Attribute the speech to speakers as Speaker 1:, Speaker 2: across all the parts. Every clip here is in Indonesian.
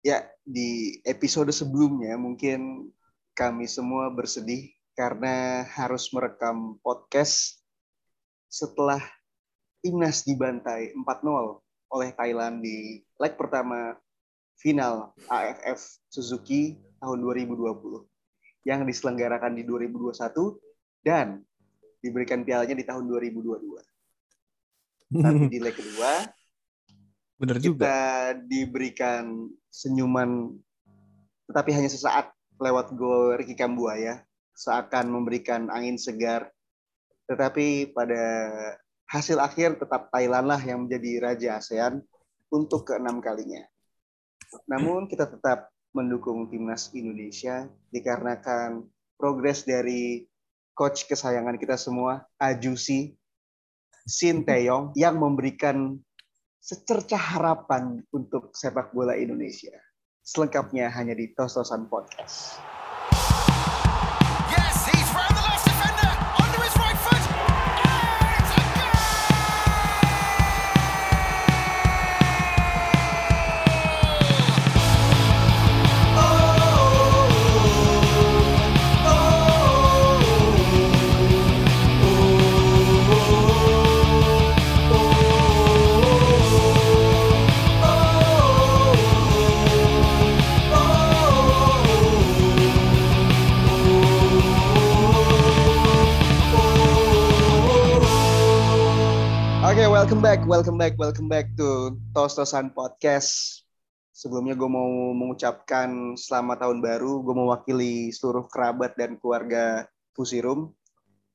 Speaker 1: Ya, di episode sebelumnya mungkin kami semua bersedih karena harus merekam podcast setelah timnas dibantai 4-0 oleh Thailand di leg pertama final AFF Suzuki tahun 2020 yang diselenggarakan di 2021 dan diberikan pialanya di tahun 2022. Tapi di leg kedua
Speaker 2: Bener
Speaker 1: kita
Speaker 2: juga.
Speaker 1: diberikan senyuman tetapi hanya sesaat lewat gol Ricky Kambuaya seakan memberikan angin segar tetapi pada hasil akhir tetap Thailand lah yang menjadi raja ASEAN untuk keenam kalinya. Namun kita tetap mendukung timnas Indonesia dikarenakan progres dari coach kesayangan kita semua Ajusi Shin Taeyong yang memberikan secercah harapan untuk sepak bola Indonesia. Selengkapnya hanya di Tos-Tosan Podcast. Oke, welcome back, welcome back, welcome back to Tos-Tosan Podcast. Sebelumnya gue mau mengucapkan selamat tahun baru. Gue mewakili seluruh kerabat dan keluarga Fusirum.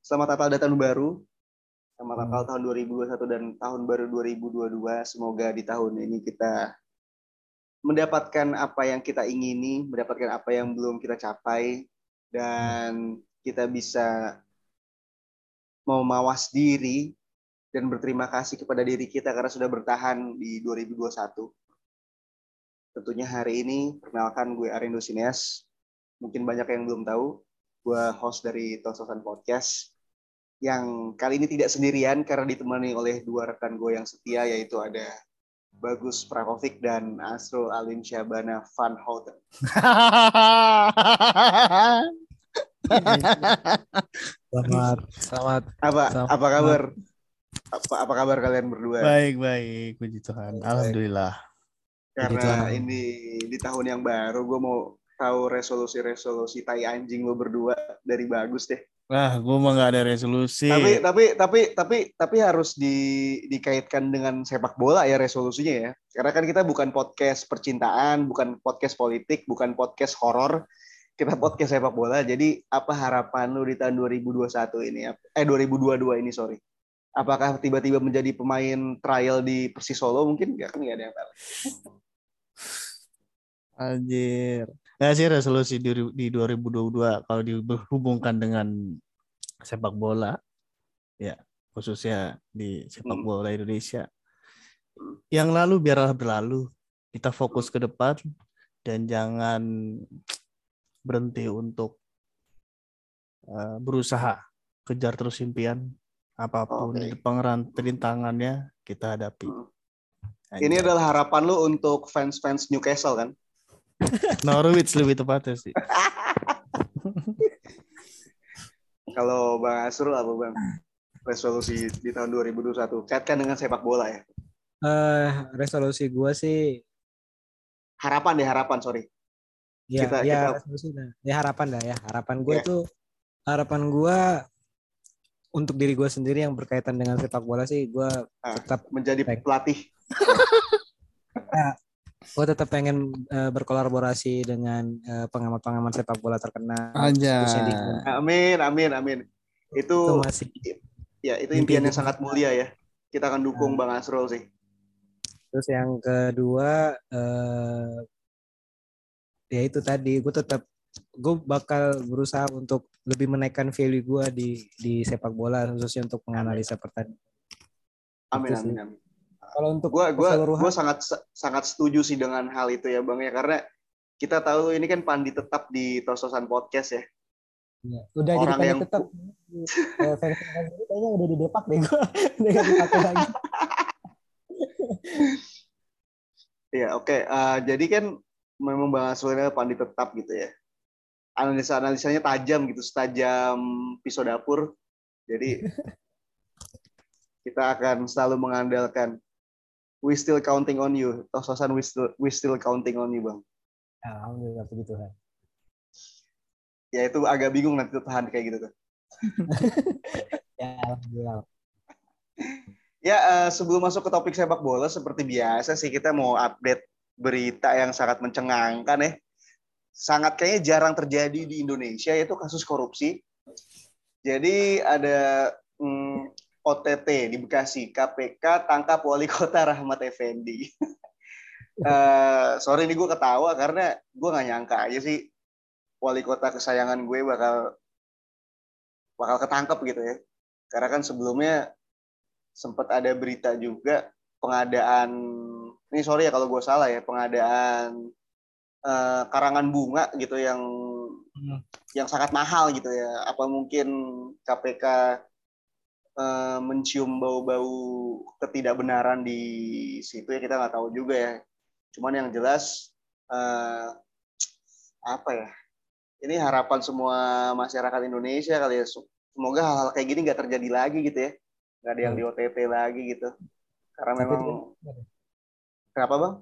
Speaker 1: Selamat Natal dan tahun baru. Selamat Natal tahun 2021 dan tahun baru 2022. Semoga di tahun ini kita mendapatkan apa yang kita ingini, mendapatkan apa yang belum kita capai, dan kita bisa memawas diri dan berterima kasih kepada diri kita karena sudah bertahan di 2021. Tentunya hari ini, perkenalkan gue Arindo Sineas. Mungkin banyak yang belum tahu, gue host dari Tososan Podcast. Yang kali ini tidak sendirian karena ditemani oleh dua rekan gue yang setia, yaitu ada Bagus Prakovic dan Asrul Alim Syabana Van Houten.
Speaker 2: Selamat, selamat.
Speaker 1: Apa,
Speaker 2: Selamat.
Speaker 1: apa kabar? Apa, apa kabar kalian berdua?
Speaker 2: Baik, baik. Puji Tuhan. Alhamdulillah.
Speaker 1: Karena
Speaker 2: Begitulah.
Speaker 1: ini di tahun yang baru, gue mau tahu resolusi-resolusi tai anjing lo berdua dari bagus deh.
Speaker 2: Wah, gue mah nggak ada resolusi.
Speaker 1: Tapi tapi tapi tapi tapi harus di, dikaitkan dengan sepak bola ya resolusinya ya. Karena kan kita bukan podcast percintaan, bukan podcast politik, bukan podcast horor. Kita podcast sepak bola. Jadi apa harapan lu di tahun 2021 ini? Eh 2022 ini sorry. Apakah tiba-tiba menjadi pemain trial di Persis Solo mungkin? Gak kan nggak ada yang tahu.
Speaker 2: Anjir. Nggak sih resolusi di, di 2022 kalau dihubungkan dengan sepak bola, ya khususnya di sepak
Speaker 1: Hmm.
Speaker 2: bola Indonesia. Yang lalu biarlah berlalu. Kita fokus ke depan dan jangan berhenti untuk eh, berusaha kejar terus impian apa pun
Speaker 1: Oke.
Speaker 2: pengeran rintangannya kita hadapi.
Speaker 1: Hmm. Ini adalah harapan lu untuk fans-fans Newcastle kan?
Speaker 2: Norwich lebih tepatnya sih.
Speaker 1: Kalau Bang Asrul apa Bang? Resolusi di tahun 2021. Kaitkan dengan sepak bola ya.
Speaker 3: eh resolusi gua sih
Speaker 1: Harapan deh, harapan, sorry.
Speaker 3: ya
Speaker 1: Kita-
Speaker 3: ya
Speaker 1: kita-
Speaker 3: resolusi ya harapan dah ya harapan gue tuh harapan gua untuk diri gue sendiri yang berkaitan dengan sepak bola sih gue
Speaker 1: Ah.
Speaker 3: tetap
Speaker 1: Menjadi
Speaker 3: Baik.
Speaker 1: pelatih.
Speaker 3: gue tetap pengen eh, berkolaborasi dengan eh, pengamat-pengamat sepak bola terkenal
Speaker 2: Aja.
Speaker 3: di
Speaker 1: Amin, amin, amin.
Speaker 3: itu
Speaker 1: Itu
Speaker 3: masih
Speaker 1: ya itu impian yang sangat mulia ya. Kita akan dukung Bang Asrul sih.
Speaker 3: terus yang kedua eh ya itu tadi gue tetap gue bakal berusaha untuk lebih menaikkan value gue di di sepak bola khususnya untuk menganalisa pertandingan
Speaker 1: Amin,
Speaker 3: Itu
Speaker 1: amin, amin.
Speaker 3: kalau untuk
Speaker 1: gua
Speaker 3: keseluruhan
Speaker 1: gua sangat sangat setuju sih dengan hal itu ya Bang ya karena kita tahu ini kan pandi tetap di Tososan Podcast ya.
Speaker 3: Ya, udah jadi
Speaker 1: Orang
Speaker 3: pandai
Speaker 1: yang-
Speaker 3: tetap. Eh, ini kayaknya udah di depak deh gue. udah gak dipakai lagi.
Speaker 1: Iya, oke. Eh, jadi kan memang Bang Aswin pandai tetap gitu ya. Analisa-analisanya tajam gitu, setajam pisau dapur. Jadi kita akan selalu mengandalkan we still counting on you. Tos-tosan we still, we still counting on you, Bang.
Speaker 3: Alhamdulillah puji Tuhan.
Speaker 1: Ya itu agak bingung nanti tahan kayak gitu tuh.
Speaker 3: Ya alhamdulillah.
Speaker 1: Ya, eh, sebelum masuk ke topik sepak bola, seperti biasa sih kita mau update berita yang sangat mencengangkan ya. Sangat kayaknya jarang terjadi di Indonesia, yaitu kasus korupsi. Jadi ada hmm, OTT di Bekasi, KPK tangkap wali kota Rahmat Effendi. Eh, sorry nih gue ketawa karena gue nggak nyangka aja sih wali kota kesayangan gue bakal bakal ketangkep gitu ya. Karena kan sebelumnya sempat ada berita juga pengadaan ini sorry ya kalau gue salah ya pengadaan eh, karangan bunga gitu yang
Speaker 3: Hmm.
Speaker 1: yang sangat mahal gitu ya. Apa mungkin KPK eh, mencium bau-bau ketidakbenaran di situ ya kita nggak tahu juga ya. Cuman yang jelas eh, apa ya ini harapan semua masyarakat Indonesia kali ya. Semoga hal-hal kayak gini nggak terjadi lagi gitu ya. Nggak ada yang di OTT lagi gitu. Karena memang kenapa bang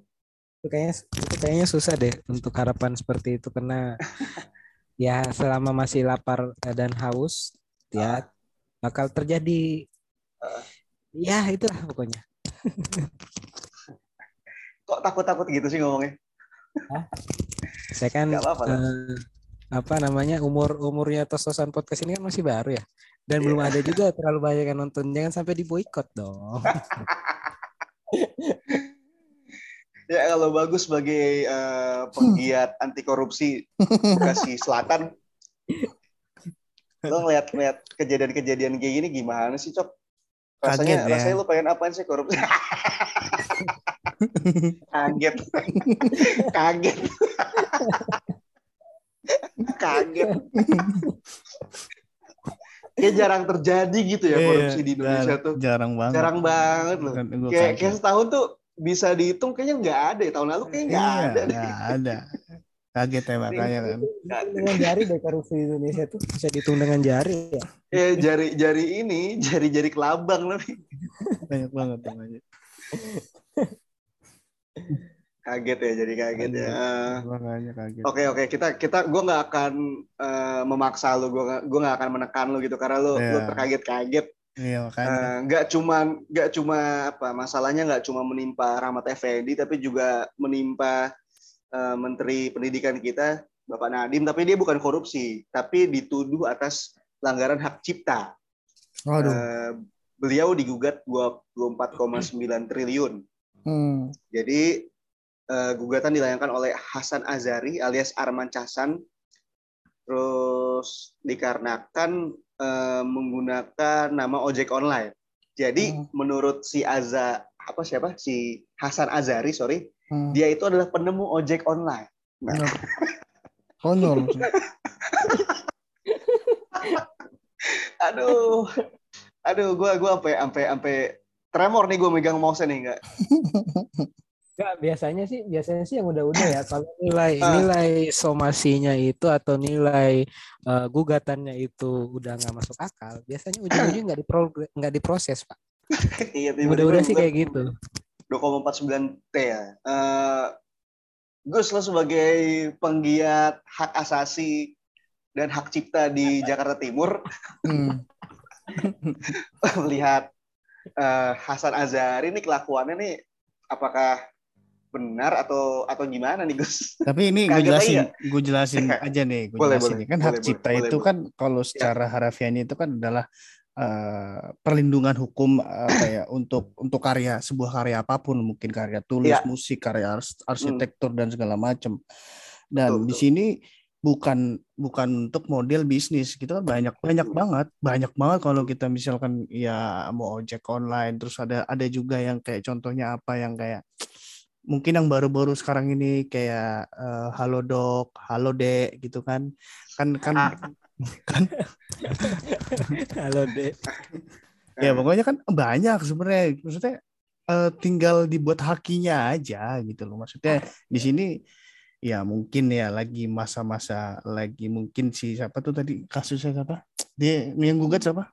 Speaker 3: itu kayaknya itu kayaknya susah deh untuk harapan seperti itu karena ya selama masih lapar dan haus ya bakal terjadi. Ya itulah pokoknya.
Speaker 1: Kok takut-takut gitu sih ngomongnya?
Speaker 3: Saya kan
Speaker 1: apa-apa lah.
Speaker 3: eh, apa namanya umur umurnya tos-tosan podcast ini kan masih baru ya? Dan
Speaker 1: Iya.
Speaker 3: belum ada juga terlalu banyak yang nonton. Jangan sampai diboikot dong
Speaker 1: Ya kalau bagus sebagai eh, penggiat anti korupsi Bekasi Selatan, lo ngeliat ngeliat kejadian-kejadian kayak gini gimana sih cok? Rasanya
Speaker 2: Kaget ya.
Speaker 1: rasanya lo pengen apaan sih korupsi? Kaget, kaget, kaget. Kayak jarang terjadi gitu ya korupsi di Indonesia
Speaker 2: Iya,
Speaker 1: tuh.
Speaker 2: jarang banget.
Speaker 1: Jarang banget loh.
Speaker 2: Kan
Speaker 1: Kayak, kayak setahun tuh bisa dihitung kayaknya nggak ada. ya. Tahun lalu kayaknya nggak
Speaker 2: Iya,
Speaker 1: ada.
Speaker 2: nggak ada. Kaget ya makanya kan.
Speaker 3: dengan jari deh korupsi di Indonesia tuh bisa dihitung dengan jari ya
Speaker 1: Eh jari jari ini, jari-jari kelabang tapi
Speaker 2: Banyak banget namanya.
Speaker 1: kaget ya, jadi kaget ya. Eh,
Speaker 2: Makanya kaget.
Speaker 1: Oke oke, kita kita gue nggak akan eh, memaksa lo, gue gue nggak akan menekan lo gitu karena lo lo
Speaker 2: Iya.
Speaker 1: terkaget-kaget.
Speaker 2: Iya makanya.
Speaker 1: Eh, Nggak cuma nggak cuma apa masalahnya nggak cuma menimpa Rahmat Effendi tapi juga menimpa eh, Menteri Pendidikan kita Bapak Nadiem tapi dia bukan korupsi tapi dituduh atas pelanggaran hak cipta.
Speaker 2: Waduh.
Speaker 1: Eh, beliau digugat 24,9 triliun.
Speaker 2: Hmm.
Speaker 1: Jadi eh, gugatan dilayangkan oleh Hasan Azari alias Arman Casan. Terus dikarenakan eh, menggunakan nama ojek online. Jadi
Speaker 2: Hmm.
Speaker 1: menurut si Aza apa siapa si Hasan Azari sorry
Speaker 2: Hmm.
Speaker 1: dia itu adalah penemu ojek online. Nah.
Speaker 2: Konyol.
Speaker 1: aduh, aduh, gue gua sampai sampai sampai tremor nih gue megang mouse nih nggak.
Speaker 3: Enggak, biasanya sih biasanya sih yang udah-udah ya kalau nilai
Speaker 1: Ah.
Speaker 3: nilai somasinya itu atau nilai eh, gugatannya itu udah nggak masuk akal, biasanya ujung-ujung nggak dipro- nggak diproses, Pak.
Speaker 1: Iya,
Speaker 3: Mudah-mudahan sih kayak gitu.
Speaker 1: 2,49 T ya. Eh, Gus lo sebagai penggiat hak asasi dan hak cipta di Jakarta Timur
Speaker 2: Hmm.
Speaker 1: melihat eh, Hasan Azhari ini kelakuannya nih apakah benar atau atau gimana nih Gus?
Speaker 2: Tapi ini gue jelasin, gue jelasin aja nih, gue
Speaker 1: Boleh,
Speaker 2: jelasin
Speaker 1: boleh,
Speaker 2: nih. Kan hak
Speaker 1: boleh,
Speaker 2: cipta
Speaker 1: boleh,
Speaker 2: itu
Speaker 1: boleh. Ya.
Speaker 2: kan kalau secara harafiahnya itu kan adalah eh, perlindungan hukum apa ya untuk untuk karya sebuah karya apa pun, mungkin karya tulis,
Speaker 1: Iya.
Speaker 2: musik, karya ars- arsitektur dan segala macam. Dan
Speaker 1: Betul,
Speaker 2: di
Speaker 1: betul.
Speaker 2: sini bukan bukan untuk model bisnis gitu kan banyak banyak banget banyak banget kalau kita misalkan ya mau ojek online terus ada ada juga yang kayak contohnya apa yang kayak mungkin yang baru-baru sekarang ini kayak eh, halodoc halode gitu kan kan kan
Speaker 1: Ah.
Speaker 2: kan
Speaker 3: Halo, Dek.
Speaker 2: ya pokoknya kan banyak sebenarnya maksudnya eh, tinggal dibuat hakinya aja gitu loh maksudnya di sini ya mungkin ya lagi masa-masa lagi mungkin si siapa tuh tadi kasusnya siapa? Dia yang gugat siapa?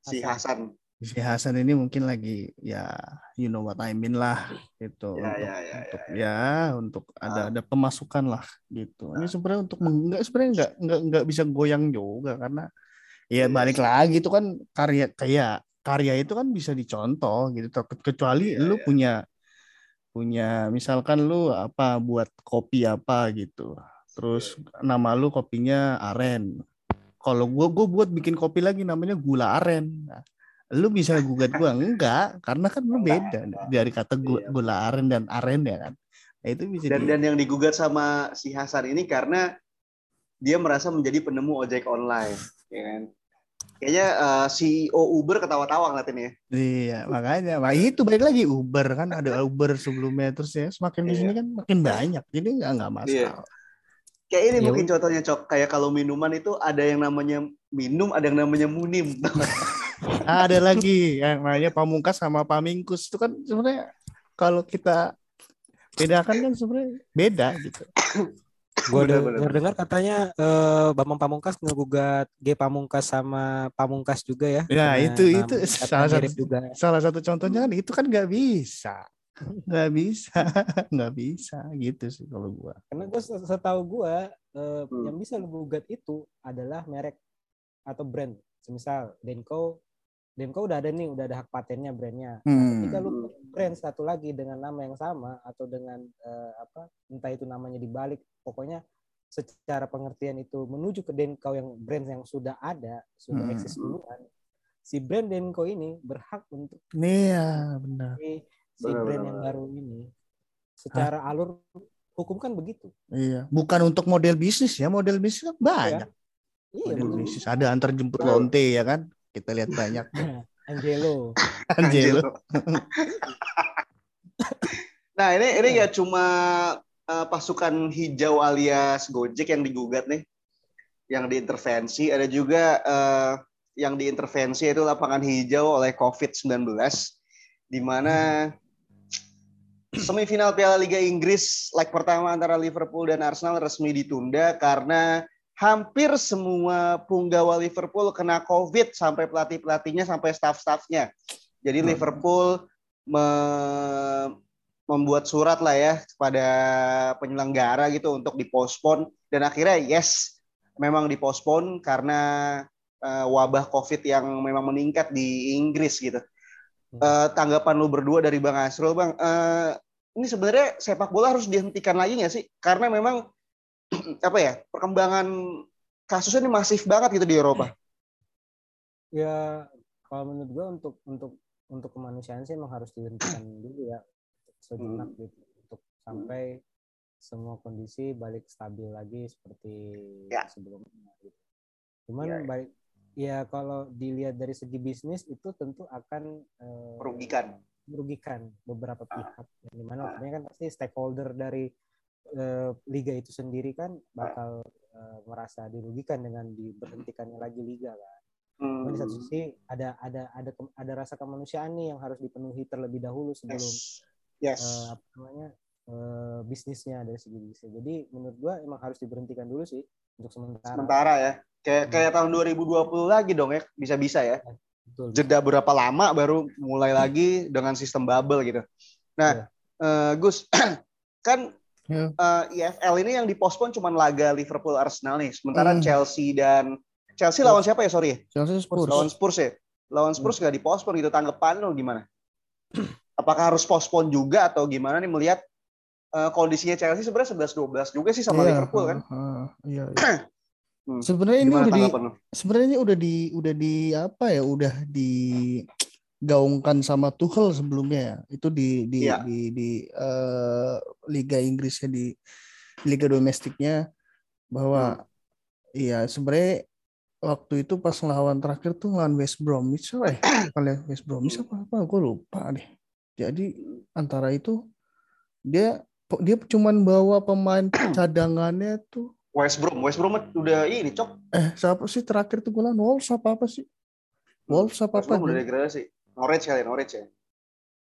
Speaker 1: Si Hasan.
Speaker 2: Si Hasan ini mungkin lagi ya you know what I mean lah gitu.
Speaker 1: Ya,
Speaker 2: untuk,
Speaker 1: ya, ya,
Speaker 2: untuk
Speaker 1: ya,
Speaker 2: ya untuk ada
Speaker 1: Ah.
Speaker 2: ada pemasukan lah gitu. Ini sebenarnya untuk enggak sebenarnya enggak enggak enggak bisa goyang juga karena ya
Speaker 1: Iya
Speaker 2: balik
Speaker 1: sih.
Speaker 2: lagi itu kan karya kayak karya itu kan bisa dicontoh gitu kecuali
Speaker 1: Iya,
Speaker 2: lu
Speaker 1: iya.
Speaker 2: punya punya misalkan lu apa buat kopi apa gitu terus
Speaker 1: Iya.
Speaker 2: nama lu kopinya aren kalau gua gua buat bikin kopi lagi namanya gula aren Nah, lu bisa gugat gua enggak karena kan lu beda dari kata
Speaker 1: Iya.
Speaker 2: gula aren dan aren ya kan Nah, itu bisa
Speaker 1: Dan
Speaker 2: di-
Speaker 1: dan yang digugat sama si Hasan ini karena dia merasa menjadi penemu ojek online, ya kan? Kayaknya eh, CEO Uber ketawa-tawa ngeliatin ya.
Speaker 2: Iya, makanya. Nah, itu balik lagi Uber kan ada Uber sebelumnya terus ya semakin di
Speaker 1: Iya.
Speaker 2: sini kan makin banyak. Jadi nggak nggak masalah.
Speaker 1: Kayak ini
Speaker 3: Ya
Speaker 1: mungkin contohnya cok, kayak kalau minuman itu ada yang namanya minum, ada yang namanya munim.
Speaker 2: Ah, ada lagi yang namanya Pamungkas sama Pamingkus itu kan sebenarnya kalau kita bedakan kan sebenarnya beda gitu.
Speaker 3: Gue dengar dengar katanya eh, Bambang Pamungkas ngegugat G Pamungkas sama Pamungkas juga ya.
Speaker 2: Ya, itu- itu salah satu-
Speaker 3: juga.
Speaker 2: Salah satu contohnya kan itu kan nggak bisa. Nggak bisa, nggak bisa gitu sih kalau gua.
Speaker 3: Karena gue setahu gue eh,
Speaker 1: Hmm.
Speaker 3: yang bisa lu gugat itu adalah merek atau brand. Semisal Denko, Denko udah ada nih, udah ada hak patennya brandnya.
Speaker 2: Hmm.
Speaker 3: Ketika lu brand satu lagi dengan nama yang sama atau dengan eh, apa entah itu namanya dibalik, pokoknya secara pengertian itu menuju ke Denko yang brand yang sudah ada, sudah
Speaker 2: Hmm.
Speaker 3: eksis duluan. Si brand Denko ini berhak untuk
Speaker 2: Nih ya benar.
Speaker 3: si, si
Speaker 1: Benar,
Speaker 3: brand
Speaker 1: benar,
Speaker 3: yang baru ini. Secara alur hukum kan begitu.
Speaker 2: Iya, bukan untuk model bisnis ya, model bisnis kan banyak.
Speaker 3: Iya,
Speaker 2: model
Speaker 3: betul.
Speaker 2: bisnis ada antar jemput lonte ya kan kita lihat banyak
Speaker 3: Angelo.
Speaker 2: Angelo
Speaker 1: nah ini ini nggak cuma eh, pasukan hijau alias Gojek yang digugat nih, yang diintervensi. Ada juga eh, yang diintervensi itu lapangan hijau oleh COVID-19, di mana semifinal Piala Liga Inggris leg pertama antara Liverpool dan Arsenal resmi ditunda karena hampir semua punggawa Liverpool kena COVID sampai pelatih-pelatihnya sampai staff-staffnya. Jadi
Speaker 2: Hmm.
Speaker 1: Liverpool me- membuat surat lah ya kepada penyelenggara gitu untuk dipospon dan akhirnya yes memang dipospon karena eh, wabah COVID yang memang meningkat di Inggris gitu. Eh, tanggapan lu berdua dari Bang Asrul, Bang, eh, ini sebenarnya sepak bola harus dihentikan lagi nggak sih? Karena memang apa ya perkembangan kasusnya ini masif banget gitu di Eropa.
Speaker 3: ya kalau menurut gua untuk untuk untuk kemanusiaan sih emang harus dihentikan dulu ya sejenak gitu untuk sampai semua kondisi balik stabil lagi seperti
Speaker 1: Ya.
Speaker 3: sebelumnya gitu. Cuman
Speaker 1: Ya, ya.
Speaker 3: balik ya kalau dilihat dari segi bisnis itu tentu akan eh,
Speaker 1: Merugikan.
Speaker 3: merugikan beberapa
Speaker 1: Ah.
Speaker 3: pihak yang di mana artinya kan pasti stakeholder dari eh, liga itu sendiri kan bakal eh, merasa dirugikan dengan diberhentikannya lagi liga kan.
Speaker 1: Hmm.
Speaker 3: Di satu sisi ada ada ada ada rasa kemanusiaan nih yang harus dipenuhi terlebih dahulu sebelum
Speaker 1: Yes. Yes.
Speaker 3: eh, apa namanya eh, bisnisnya dari segi bisnis. Jadi menurut gua emang harus diberhentikan dulu sih untuk sementara.
Speaker 1: Sementara ya. Kayak
Speaker 3: Hmm.
Speaker 1: kayak tahun 2020 lagi dong ya, bisa-bisa ya.
Speaker 3: Betul.
Speaker 1: Jeda berapa lama baru mulai lagi dengan sistem bubble gitu. Nah, eh, Gus, kan
Speaker 2: Ya.
Speaker 1: eh, IFL ini yang dipospon cuma laga Liverpool Arsenal nih. Sementara
Speaker 2: Hmm.
Speaker 1: Chelsea dan Chelsea lawan siapa ya? Sorry?
Speaker 2: Chelsea Spurs
Speaker 1: Lawan Spurs ya. Lawan Spurs nggak dipospon gitu. Tanggapan lo gimana? Apakah harus pospon juga atau gimana nih melihat eh, kondisinya Chelsea sebenarnya 11-12 juga sih sama
Speaker 2: Iya,
Speaker 1: Liverpool kan?
Speaker 2: ah, ah, iya, iya.
Speaker 1: Hmm.
Speaker 2: sebenarnya ini udah di sebenarnya ini udah di udah di apa ya udah digaungkan sama Tuchel sebelumnya ya? Itu di di
Speaker 1: Iya.
Speaker 2: di, di eh, Liga Inggrisnya di Liga domestiknya bahwa iya sebenarnya waktu itu pas ngelawan terakhir tuh ngelawan West Bromwich eh kalian West Bromwich apa apa? Gue lupa deh. Jadi antara itu dia dia cuman bawa pemain cadangannya tuh
Speaker 1: West Brom, West Brom udah ini cok.
Speaker 2: eh siapa sih terakhir tuh gue lawan? Wolves apa apa sih? Wolves apa
Speaker 1: West
Speaker 2: apa
Speaker 1: Brom udah degradasi. Norwich kali, Norwich ya.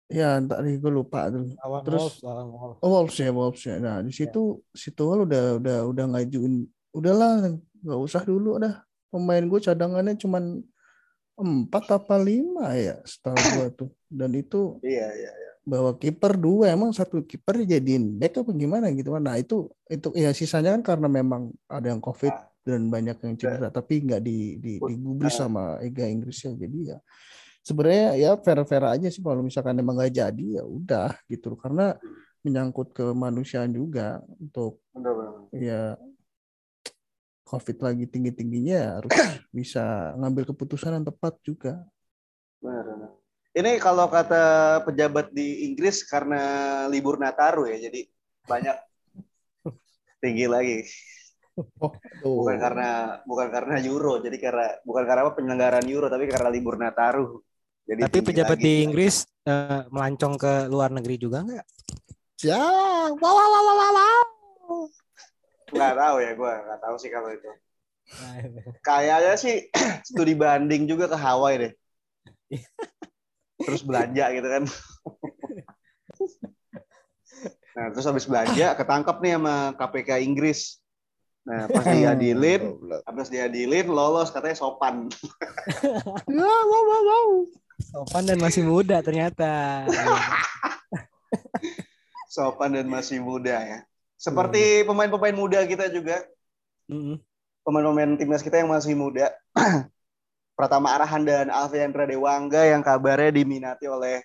Speaker 2: ya entar gue lupa tuh.
Speaker 3: Lawan
Speaker 2: Terus-
Speaker 3: Wolves, lawan Wolves.
Speaker 2: Oh, Wolves ya, Wolves ya. Nah, di situ si Tuchel udah udah udah ngajuin udahlah nggak usah dulu dah. Pemain gue cadangannya cuman empat apa lima ya setahu gue tuh. Dan itu
Speaker 1: Iya, iya.
Speaker 2: bawa kiper dua emang satu kiper dijadiin back apa gimana gitu kan. Nah, itu itu ya sisanya kan karena memang ada yang Covid
Speaker 1: Ah.
Speaker 2: dan banyak yang cedera tapi nggak di, di digubris sama Liga Inggrisnya. Jadi ya sebenarnya ya fair-fair aja sih kalau misalkan emang nggak jadi ya udah gitu karena menyangkut kemanusiaan juga untuk
Speaker 1: Benar, benar.
Speaker 2: ya COVID lagi tinggi-tingginya ya harus bisa ngambil keputusan yang tepat juga.
Speaker 1: Benar, benar. Ini kalau kata pejabat di Inggris karena libur Nataru ya, jadi banyak tinggi lagi.
Speaker 2: Oh,
Speaker 1: Bukan karena bukan karena Euro, jadi karena bukan karena apa penyelenggaraan Euro, tapi karena libur Nataru. Jadi
Speaker 3: Tapi pejabat
Speaker 1: lagi.
Speaker 3: di Inggris eh, melancong ke luar negeri juga nggak?
Speaker 2: ya, wow, wow, wow, wow, wow.
Speaker 1: nggak tahu ya, gue nggak tahu sih kalau itu. Kayaknya sih studi banding juga ke Hawaii deh. Terus belanja gitu kan. Nah, terus habis belanja ketangkap nih sama KPK Inggris. Nah, pas diadilin, habis diadilin lolos katanya sopan.
Speaker 2: Ya, wow, wow, wow.
Speaker 3: Sopan dan masih muda ternyata.
Speaker 1: Sopan dan masih muda ya. Seperti pemain-pemain muda kita juga,
Speaker 3: Mm-mm.
Speaker 1: pemain-pemain timnas kita yang masih muda. Pratama Arahan dan Alfiandra Dewangga yang kabarnya diminati oleh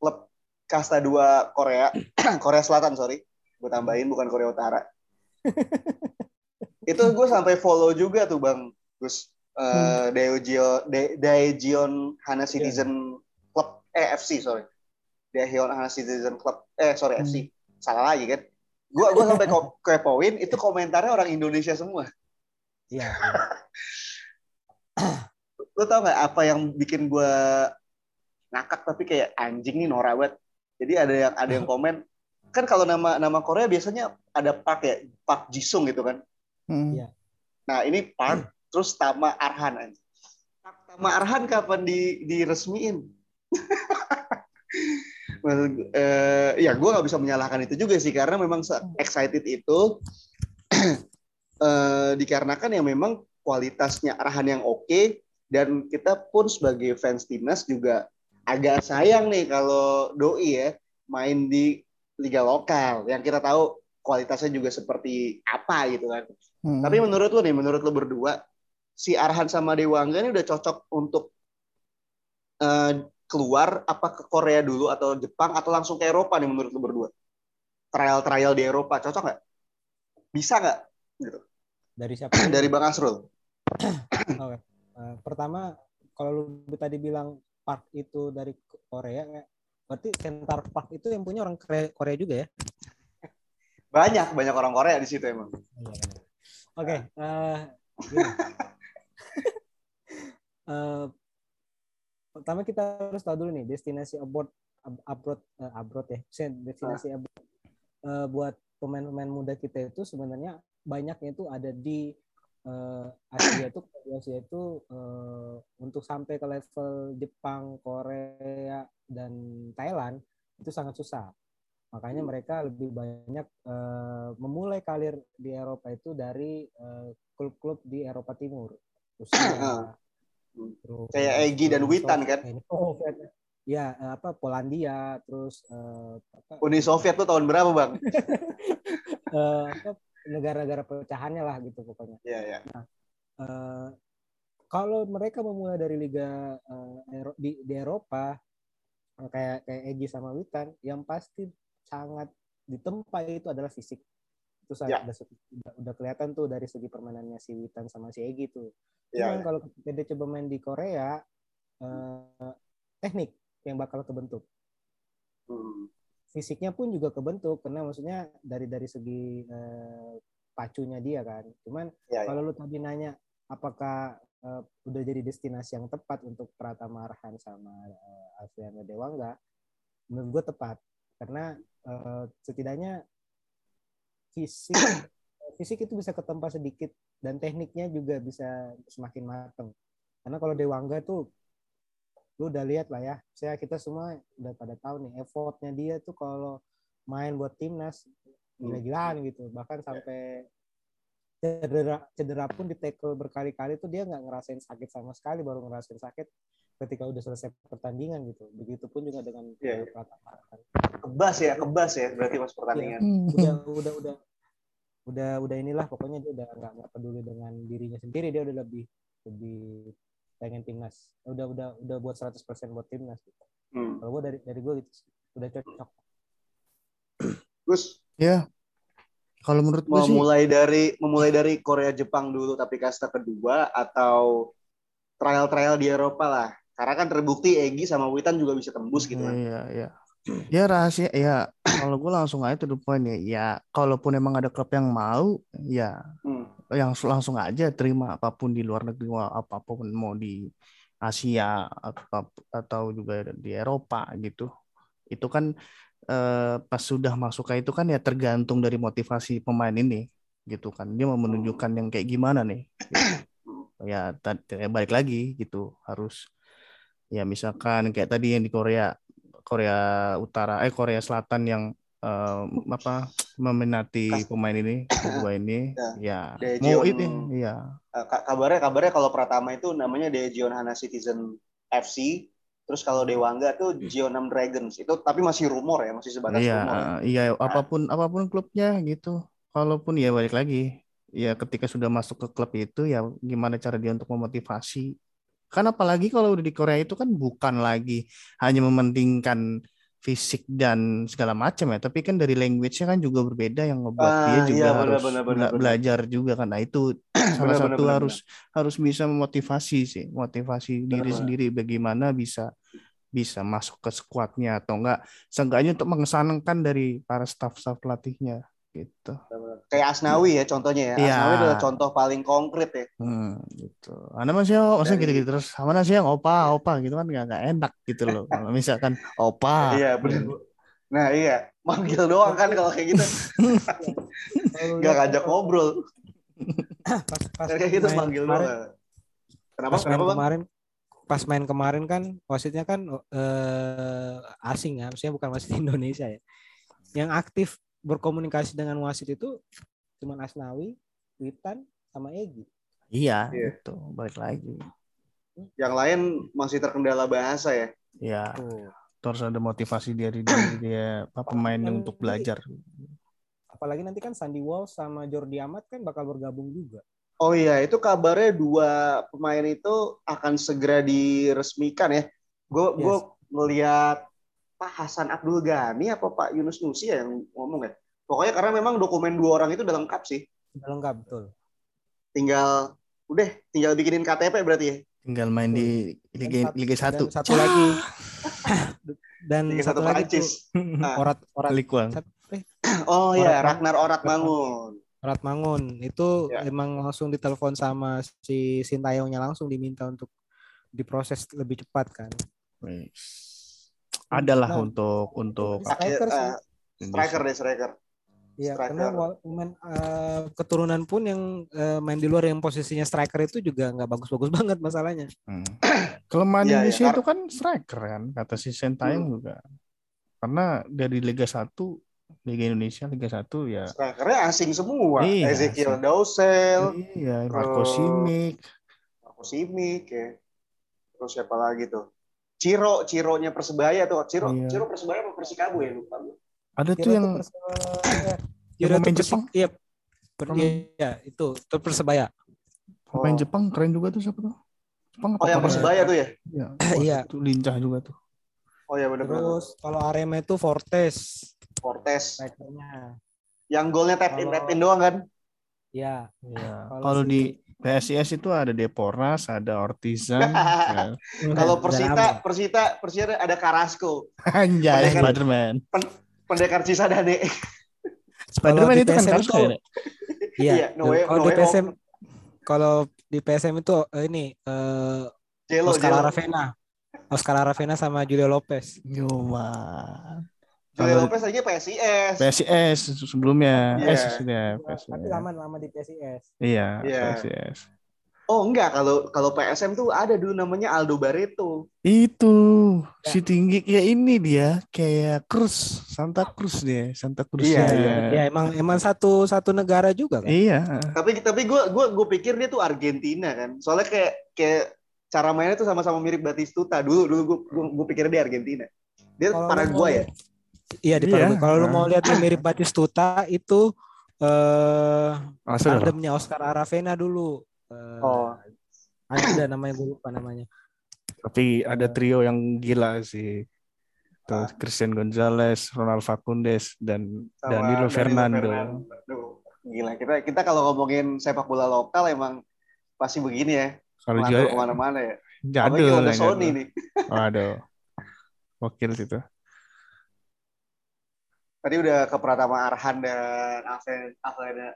Speaker 1: klub kasta 2 Korea, Korea Selatan sorry, gue tambahin bukan Korea Utara. itu gue sampai follow juga tuh bang Gus uh, Daejeon Da- Daejeon Hana Citizen Club. Eh FC sorry. Daejeon Hana Citizen Club. Eh sorry FC salah lagi kan? Gue gua sampai kepoin itu komentarnya orang Indonesia semua.
Speaker 3: Iya.
Speaker 1: lo tau nggak apa yang bikin gue ngakak tapi kayak anjing nih norak banget. Jadi ada yang ada yang komen kan kalau nama nama Korea biasanya ada Park ya? Park Jisung gitu kan?
Speaker 2: Hmm.
Speaker 3: Iya.
Speaker 1: nah ini Park terus Tama Arhan. Park Tama Arhan kapan di diresmiin eh, ya gue nggak bisa menyalahkan itu juga sih karena memang se- excited itu eh, dikarenakan ya memang kualitasnya Arhan yang oke dan kita pun sebagai fans timnas juga agak sayang nih kalau doi ya main di liga lokal yang kita tahu kualitasnya juga seperti apa gitu kan.
Speaker 2: Hmm.
Speaker 1: Tapi menurut lu nih, menurut lu berdua, si Arhan sama Dewangga ini udah cocok untuk eh, keluar apa ke Korea dulu atau Jepang atau langsung ke Eropa nih menurut lu berdua? Trial-trial di Eropa cocok nggak? Bisa nggak? Gitu.
Speaker 3: Dari siapa?
Speaker 1: Dari Bang Asrul.
Speaker 3: Oke. Eh, pertama kalau lu tadi bilang Park itu dari Korea ya, berarti Center Park itu yang punya orang Korea, juga ya?
Speaker 1: Banyak, banyak orang Korea di situ emang.
Speaker 3: Iya, benar. Oke, eh, gini. Eh, pertama kita harus tahu dulu nih destinasi abroad ab- abroad eh, abroad ya, destinasi abroad eh, buat pemain-pemain muda kita itu sebenarnya banyaknya itu ada di eh, Asia itu Asia itu eh, untuk sampai ke level Jepang, Korea dan Thailand itu sangat susah. Makanya mereka lebih banyak eh, memulai karir di Eropa itu dari klub-klub di Eropa Timur. Rusia, terus
Speaker 1: Kayak Egy dan
Speaker 3: Uni
Speaker 1: Witan, kan?
Speaker 3: Soviet. Ya, eh, apa Polandia, terus eh, apa,
Speaker 1: Uni Soviet tuh tahun berapa bang?
Speaker 3: eh, negara-negara pecahannya lah gitu pokoknya.
Speaker 1: Iya, iya.
Speaker 3: Eh, kalau mereka memulai dari liga eh, di, di Eropa eh, kayak kayak Egy sama Witan yang pasti sangat ditempa itu adalah fisik itu
Speaker 1: Ya.
Speaker 3: sangat udah, udah, kelihatan tuh dari segi permainannya si Witan sama si Egy tuh
Speaker 1: Iya,
Speaker 3: cuman
Speaker 1: iya.
Speaker 3: kalau dia coba main di Korea eh, teknik yang bakal kebentuk
Speaker 1: Hmm.
Speaker 3: fisiknya pun juga kebentuk karena maksudnya dari dari segi eh, pacunya dia kan cuman
Speaker 1: Iya, iya.
Speaker 3: kalau lu tadi nanya apakah eh, udah jadi destinasi yang tepat untuk Pratama Arhan sama uh, Alfian Dewangga menurut gue tepat karena eh, setidaknya fisik fisik itu bisa ketempa sedikit dan tekniknya juga bisa semakin mateng karena kalau Dewangga tuh lu udah lihat lah ya. Saya kita semua udah pada tahu nih effortnya dia tuh kalau main buat timnas gila-gilaan gitu. Bahkan sampai cedera cedera pun di tackle berkali-kali tuh dia nggak ngerasain sakit sama sekali baru ngerasain sakit ketika udah selesai pertandingan gitu. Begitupun juga dengan
Speaker 1: Iya,
Speaker 3: eh,
Speaker 1: iya.
Speaker 3: Pratama kan.
Speaker 1: Kebas ya, kebas ya berarti pas pertandingan.
Speaker 2: Hmm.
Speaker 3: udah udah udah udah udah inilah pokoknya dia udah nggak nggak peduli dengan dirinya sendiri dia udah lebih lebih pengen timnas udah udah udah buat 100% buat timnas gitu.
Speaker 1: Hmm.
Speaker 3: kalau gue dari dari gue gitu udah cocok
Speaker 1: Gus,
Speaker 2: Ya. Kalau menurut gue
Speaker 1: mau
Speaker 2: sih
Speaker 1: mulai dari memulai dari Korea Jepang dulu tapi kasta kedua atau trial-trial di Eropa lah. Karena kan terbukti Egi sama Witan juga bisa tembus gitu kan.
Speaker 2: Iya, iya. Ya rahasia ya kalau gue langsung aja to the point ya. Ya kalaupun emang ada klub yang mau ya
Speaker 1: Hmm.
Speaker 2: yang langsung aja terima apa pun di luar negeri apa pun mau di Asia atau atau juga di Eropa gitu. Itu kan eh, pas sudah masuk ke itu kan ya tergantung dari motivasi pemain ini gitu kan. Dia mau menunjukkan yang kayak gimana nih. gitu. Ya ta- ya balik lagi gitu harus ya misalkan kayak tadi yang di Korea Korea Utara eh Korea Selatan yang eh, apa meminati
Speaker 1: Kas-
Speaker 2: pemain ini dua ini ya
Speaker 1: Daejeon.
Speaker 2: mau itu ya
Speaker 1: ka- kabarnya kabarnya kalau Pratama itu namanya Daejeon Hana Citizen FC. Terus kalau Dewangga tuh Jeonnam Dragons. Itu tapi masih rumor ya, masih sebatas
Speaker 2: iya
Speaker 1: rumor. ya.
Speaker 2: eh, iya apa pun apa pun klubnya gitu kalaupun ya balik lagi ya ketika sudah masuk ke klub itu ya gimana cara dia untuk memotivasi kan apalagi kalau udah di Korea itu kan bukan lagi hanya mementingkan fisik dan segala macam ya tapi kan dari language-nya kan juga berbeda yang ngebuat
Speaker 1: Ah,
Speaker 2: dia juga
Speaker 1: iya,
Speaker 2: harus
Speaker 1: benar,
Speaker 2: bela-
Speaker 1: benar.
Speaker 2: belajar juga kan nah itu salah
Speaker 1: Benar,
Speaker 2: satu
Speaker 1: benar,
Speaker 2: harus harus bisa memotivasi sih motivasi diri
Speaker 1: benar.
Speaker 2: sendiri bagaimana bisa bisa masuk ke skuadnya atau enggak seenggaknya untuk mengesankan dari para staff-staff pelatihnya gitu.
Speaker 1: Kayak Asnawi ya contohnya ya.
Speaker 2: Iya.
Speaker 1: Asnawi adalah contoh paling konkret ya.
Speaker 2: Hmm, gitu. Anda masih maksudnya
Speaker 1: Dari-
Speaker 2: gitu-gitu terus mana sih yang opa opa gitu kan nggak enak gitu loh. Kalau misalkan opa.
Speaker 1: Iya benar. Nah iya, manggil doang kan kalau kayak gitu. Gak ngajak ngobrol.
Speaker 3: pas pas
Speaker 1: Kayak gitu
Speaker 3: main
Speaker 1: manggil
Speaker 3: kemarin,
Speaker 1: doang. Kenapa?
Speaker 3: pas main
Speaker 1: Kenapa bang?
Speaker 3: kemarin pas main kemarin kan wasitnya kan eh, asing ya maksudnya bukan wasit Indonesia ya yang aktif berkomunikasi dengan wasit itu cuma Asnawi Witan sama Egi
Speaker 2: Iya,
Speaker 1: Iya.
Speaker 2: gitu. Balik lagi.
Speaker 1: Yang lain masih terkendala bahasa ya.
Speaker 2: Ya,
Speaker 3: Tuh.
Speaker 2: terus ada motivasi dari dari dia apa pemainnya
Speaker 3: Kan
Speaker 2: untuk
Speaker 3: nanti-
Speaker 2: belajar.
Speaker 3: apalagi nanti kan Sandy Walsh sama Jordi Amat kan bakal bergabung juga
Speaker 1: Oh iya, itu kabarnya dua pemain itu akan segera diresmikan ya. Gue
Speaker 3: Yes.
Speaker 1: gue ngelihat Pak Hasan Abdul Ghani apa Pak Yunus Nusi ya yang ngomong ya. Pokoknya karena memang dokumen dua orang itu udah lengkap sih.
Speaker 3: udah lengkap betul
Speaker 1: Tinggal udah tinggal bikinin KTP berarti ya.
Speaker 2: Tinggal main di Liga Liga
Speaker 3: satu-
Speaker 2: 1.
Speaker 3: dan satu lagi dan
Speaker 1: Liga
Speaker 3: satu
Speaker 1: satu
Speaker 3: lagi
Speaker 1: Prancis.
Speaker 3: tuh
Speaker 1: Ah.
Speaker 3: orat orat
Speaker 2: Likuang.
Speaker 3: eh,
Speaker 1: Oh iya, Ragnar Orat Mangun.
Speaker 3: orat Mangun itu
Speaker 1: Ya.
Speaker 3: emang langsung ditelepon sama si Sintayongnya langsung diminta untuk diproses lebih cepat kan
Speaker 2: Adalah
Speaker 3: Nah,
Speaker 2: untuk untuk
Speaker 3: striker sih.
Speaker 1: Eh, striker deh striker.
Speaker 3: Iya,
Speaker 1: Striker.
Speaker 3: karena wal- pemain eh, keturunan pun yang eh, main di luar yang posisinya striker itu juga nggak bagus-bagus banget masalahnya.
Speaker 2: Hmm. Kelemahan
Speaker 1: Iya, iya.
Speaker 2: Indonesia
Speaker 1: Kar-
Speaker 2: itu kan striker kan kata si Sentayong juga. Karena dari Liga 1 Liga Indonesia Liga 1 ya
Speaker 1: Strikernya asing semua.
Speaker 2: Iya,
Speaker 1: Ezekiel
Speaker 2: asing.
Speaker 1: Dosel,
Speaker 2: iya Marco Simic.
Speaker 1: Marco Simic ya. Terus siapa lagi tuh? Ciro, Cironya Persebaya tuh. Ciro,
Speaker 2: Iya.
Speaker 1: Ciro Persebaya apa Persikabo ya lupa gue.
Speaker 2: Ada yang
Speaker 3: tuh
Speaker 2: yang
Speaker 3: tuh
Speaker 2: pemain Jepang.
Speaker 3: Iya, per- iya, itu itu Persebaya.
Speaker 2: pemain
Speaker 1: Oh.
Speaker 2: Jepang keren juga tuh siapa tuh? Jepang apa
Speaker 1: Oh yang? Persebaya tuh ya?
Speaker 2: Iya.
Speaker 3: Iya.
Speaker 2: Itu lincah juga tuh.
Speaker 1: Oh ya benar-benar.
Speaker 3: Terus kalau Arema itu Fortes
Speaker 1: Fortes.
Speaker 3: strikernya.
Speaker 1: Yang golnya tap in tap in doang kan?
Speaker 3: Iya.
Speaker 2: Iya.
Speaker 3: Kalau
Speaker 2: di PSIS itu ada Depornas, ada Ortizan, ya.
Speaker 1: Kalau Persita. Persita, Persita ada Carrasco,
Speaker 2: Anjay, Spiderman.
Speaker 1: pendekar Cisadane.
Speaker 2: Spiderman itu kan Carrasco
Speaker 3: itu-
Speaker 2: ya?
Speaker 3: Iya.
Speaker 1: Iya,
Speaker 3: kalau di PSM kalau di PSM itu eh, ini eh,
Speaker 1: Jelo,
Speaker 3: Oscar
Speaker 1: Jelo.
Speaker 3: Aravena. Oscar Aravena sama Julio Lopez.
Speaker 2: Yuma.
Speaker 1: Julio
Speaker 2: Kalau
Speaker 1: Lopez aja PSIS.
Speaker 2: PSIS sebelumnya.
Speaker 1: Iya.
Speaker 2: Eh, sudah
Speaker 3: Tapi
Speaker 2: PSIS.
Speaker 3: lama lama di PSIS.
Speaker 2: Iya,
Speaker 1: Iya.
Speaker 2: PSIS.
Speaker 1: Oh enggak, kalau kalau PSM tuh ada dulu namanya Aldo Barreto.
Speaker 2: Itu si tinggi ya ini dia kayak Cruz, Santa Cruz dia, Santa Cruz.
Speaker 1: Iya,
Speaker 2: ya.
Speaker 3: Ya emang emang satu satu negara juga kan.
Speaker 2: Iya.
Speaker 1: Tapi tapi gue gua gue pikir dia tuh Argentina kan. Soalnya kayak kayak cara mainnya tuh sama-sama mirip Batistuta dulu dulu gue gue, pikir dia Argentina. Dia
Speaker 3: Kalau
Speaker 1: para
Speaker 3: lu mau
Speaker 1: gue ya.
Speaker 3: Iya di
Speaker 2: Iya.
Speaker 3: Paraguay. Kalau lu
Speaker 2: Ah.
Speaker 3: mau lihat yang mirip Batistuta itu eh
Speaker 2: Masa dah.
Speaker 3: tandemnya Oscar Aravena dulu. Eh,
Speaker 1: Oh.
Speaker 3: Ada namanya gue lupa namanya.
Speaker 2: Tapi ada trio yang gila sih. Tuh, Christian Gonzalez, Ronald Fakundes, dan
Speaker 1: Sama
Speaker 2: Danilo Fernando.
Speaker 1: Aduh, gila kita kita kalau ngomongin sepak bola lokal emang pasti begini ya.
Speaker 2: Kalau ke
Speaker 1: mana-mana ya.
Speaker 2: Jadul.
Speaker 1: kalau ada Sony
Speaker 2: jadul.
Speaker 1: nih.
Speaker 2: Waduh. Wakil situ.
Speaker 1: Tadi udah ke Pratama Arhan dan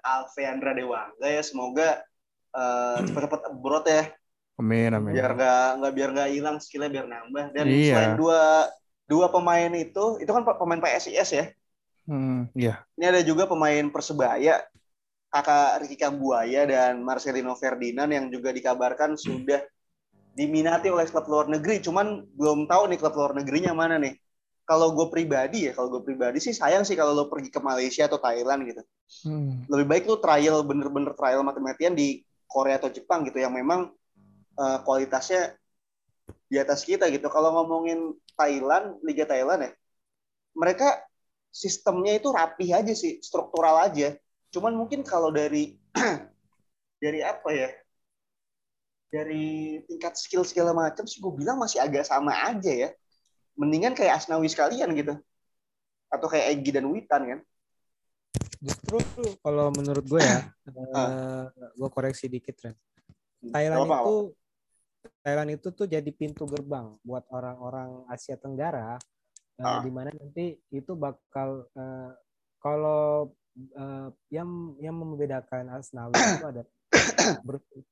Speaker 1: Alveandra Dewangga ya. Semoga eh, cepet-cepet abroad ya.
Speaker 2: Amin, amin.
Speaker 1: biar nggak nggak biar nggak hilang skillnya biar nambah dan
Speaker 2: Iya.
Speaker 1: selain dua dua pemain itu itu kan pemain PSIS ya
Speaker 2: Hmm, iya.
Speaker 1: ini ada juga pemain persebaya kakak Ricky Kambuaya dan Marcelino Ferdinand yang juga dikabarkan sudah diminati oleh klub luar negeri cuman belum tahu nih klub luar negerinya mana nih kalau gue pribadi ya kalau gue pribadi sih sayang sih kalau lo pergi ke Malaysia atau Thailand gitu
Speaker 2: Hmm.
Speaker 1: lebih baik lu trial bener-bener trial mati-matian di Korea atau Jepang gitu yang memang eh, kualitasnya di atas kita gitu. Kalau ngomongin Thailand, Liga Thailand ya, mereka sistemnya itu rapih aja sih, struktural aja. Cuman mungkin kalau dari dari apa ya? Dari tingkat skill segala macam sih gue bilang masih agak sama aja ya. Mendingan kayak Asnawi sekalian gitu. Atau kayak Egi dan Witan kan.
Speaker 3: Justru kalau menurut gue ya,
Speaker 1: Ah.
Speaker 3: gue koreksi dikit Ren. Thailand
Speaker 1: Gak apa-apa.
Speaker 3: itu Thailand itu tuh jadi pintu gerbang buat orang-orang Asia Tenggara eh,
Speaker 1: Ah.
Speaker 3: di mana nanti itu bakal eh, kalau eh, yang yang membedakan Asnawi itu ada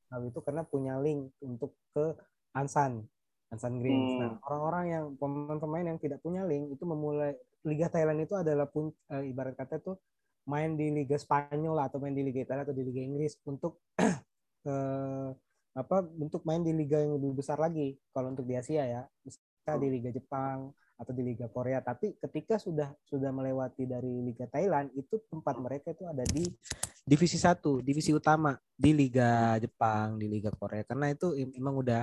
Speaker 3: Asnawi itu karena punya link untuk ke Ansan Ansan Green.
Speaker 1: Hmm.
Speaker 3: Nah, orang-orang yang pemain-pemain yang tidak punya link itu memulai Liga Thailand itu adalah pun eh, ibarat kata tuh main di Liga Spanyol atau main di Liga Italia atau di Liga Inggris untuk eh, apa untuk main di liga yang lebih besar lagi kalau untuk di Asia ya bisa di Liga Jepang atau di Liga Korea tapi ketika sudah sudah melewati dari Liga Thailand itu tempat mereka itu ada di divisi satu divisi utama di Liga Jepang di Liga Korea karena itu em- emang udah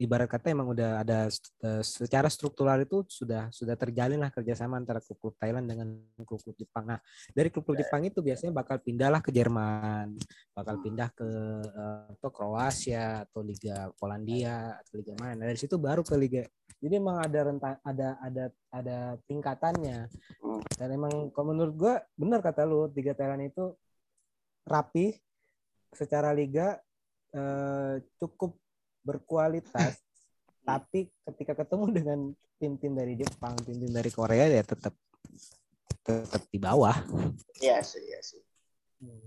Speaker 3: ibarat kata emang udah ada eh, secara struktural itu sudah sudah terjalin lah kerjasama antara klub-klub Thailand dengan klub-klub Jepang. Nah dari klub-klub Jepang itu biasanya bakal pindahlah ke Jerman, bakal pindah ke eh, atau Kroasia atau Liga Polandia atau Liga mana. Nah, dari situ baru ke Liga. Jadi emang ada rentan ada ada ada tingkatannya.
Speaker 1: Hmm.
Speaker 3: Dan emang kalau menurut gua benar kata lu Liga Thailand itu rapi secara liga eh, cukup berkualitas tapi ketika ketemu dengan tim-tim dari Jepang, tim-tim dari Korea ya tetap tetap di bawah.
Speaker 1: Iya sih, iya sih.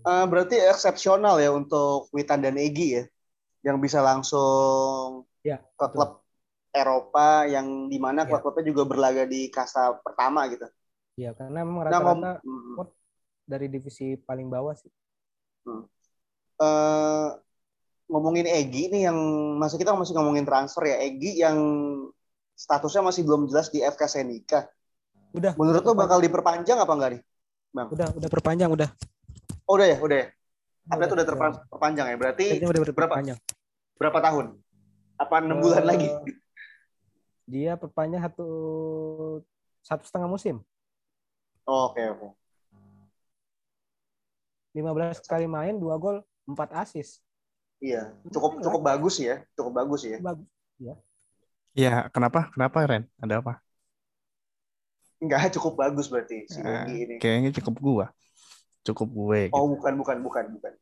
Speaker 1: Eh, berarti eksepsional ya untuk Witan dan Egi ya, yang bisa langsung
Speaker 3: Ya,
Speaker 1: ke
Speaker 3: betul.
Speaker 1: klub Eropa yang di mana
Speaker 3: Ya.
Speaker 1: klub-klubnya juga berlaga di kasta pertama gitu.
Speaker 3: Ya karena memang
Speaker 1: Nah,
Speaker 3: rata-rata
Speaker 1: Hmm.
Speaker 3: dari divisi paling bawah sih.
Speaker 1: Eh, ngomongin Egi nih yang masih kita masih ngomongin transfer ya, Egi yang statusnya masih belum jelas di FK Senika.
Speaker 3: Udah.
Speaker 1: Menurut lo bakal diperpanjang apa enggak nih?
Speaker 3: Udah udah perpanjang udah.
Speaker 1: Oh, udah ya, udah ya. Update udah
Speaker 3: Udah.
Speaker 1: terperpanjang ya. Berarti
Speaker 3: udah
Speaker 1: berapa? berapa tahun? Apa enam
Speaker 3: Eh,
Speaker 1: bulan lagi?
Speaker 3: Dia perpanjang satu satu setengah musim.
Speaker 1: Oh, Oke, oke.
Speaker 3: 15 kali main, dua gol, 4 assist.
Speaker 1: Iya, cukup cukup bagus ya, cukup bagus ya.
Speaker 3: Bagus.
Speaker 2: Ya, kenapa? Kenapa Ren? Ada apa?
Speaker 1: Enggak, cukup bagus berarti si
Speaker 2: Eh,
Speaker 1: Egi ini.
Speaker 2: Kayaknya cukup gua. Cukup gue. gitu.
Speaker 1: Oh, bukan, bukan, bukan, bukan.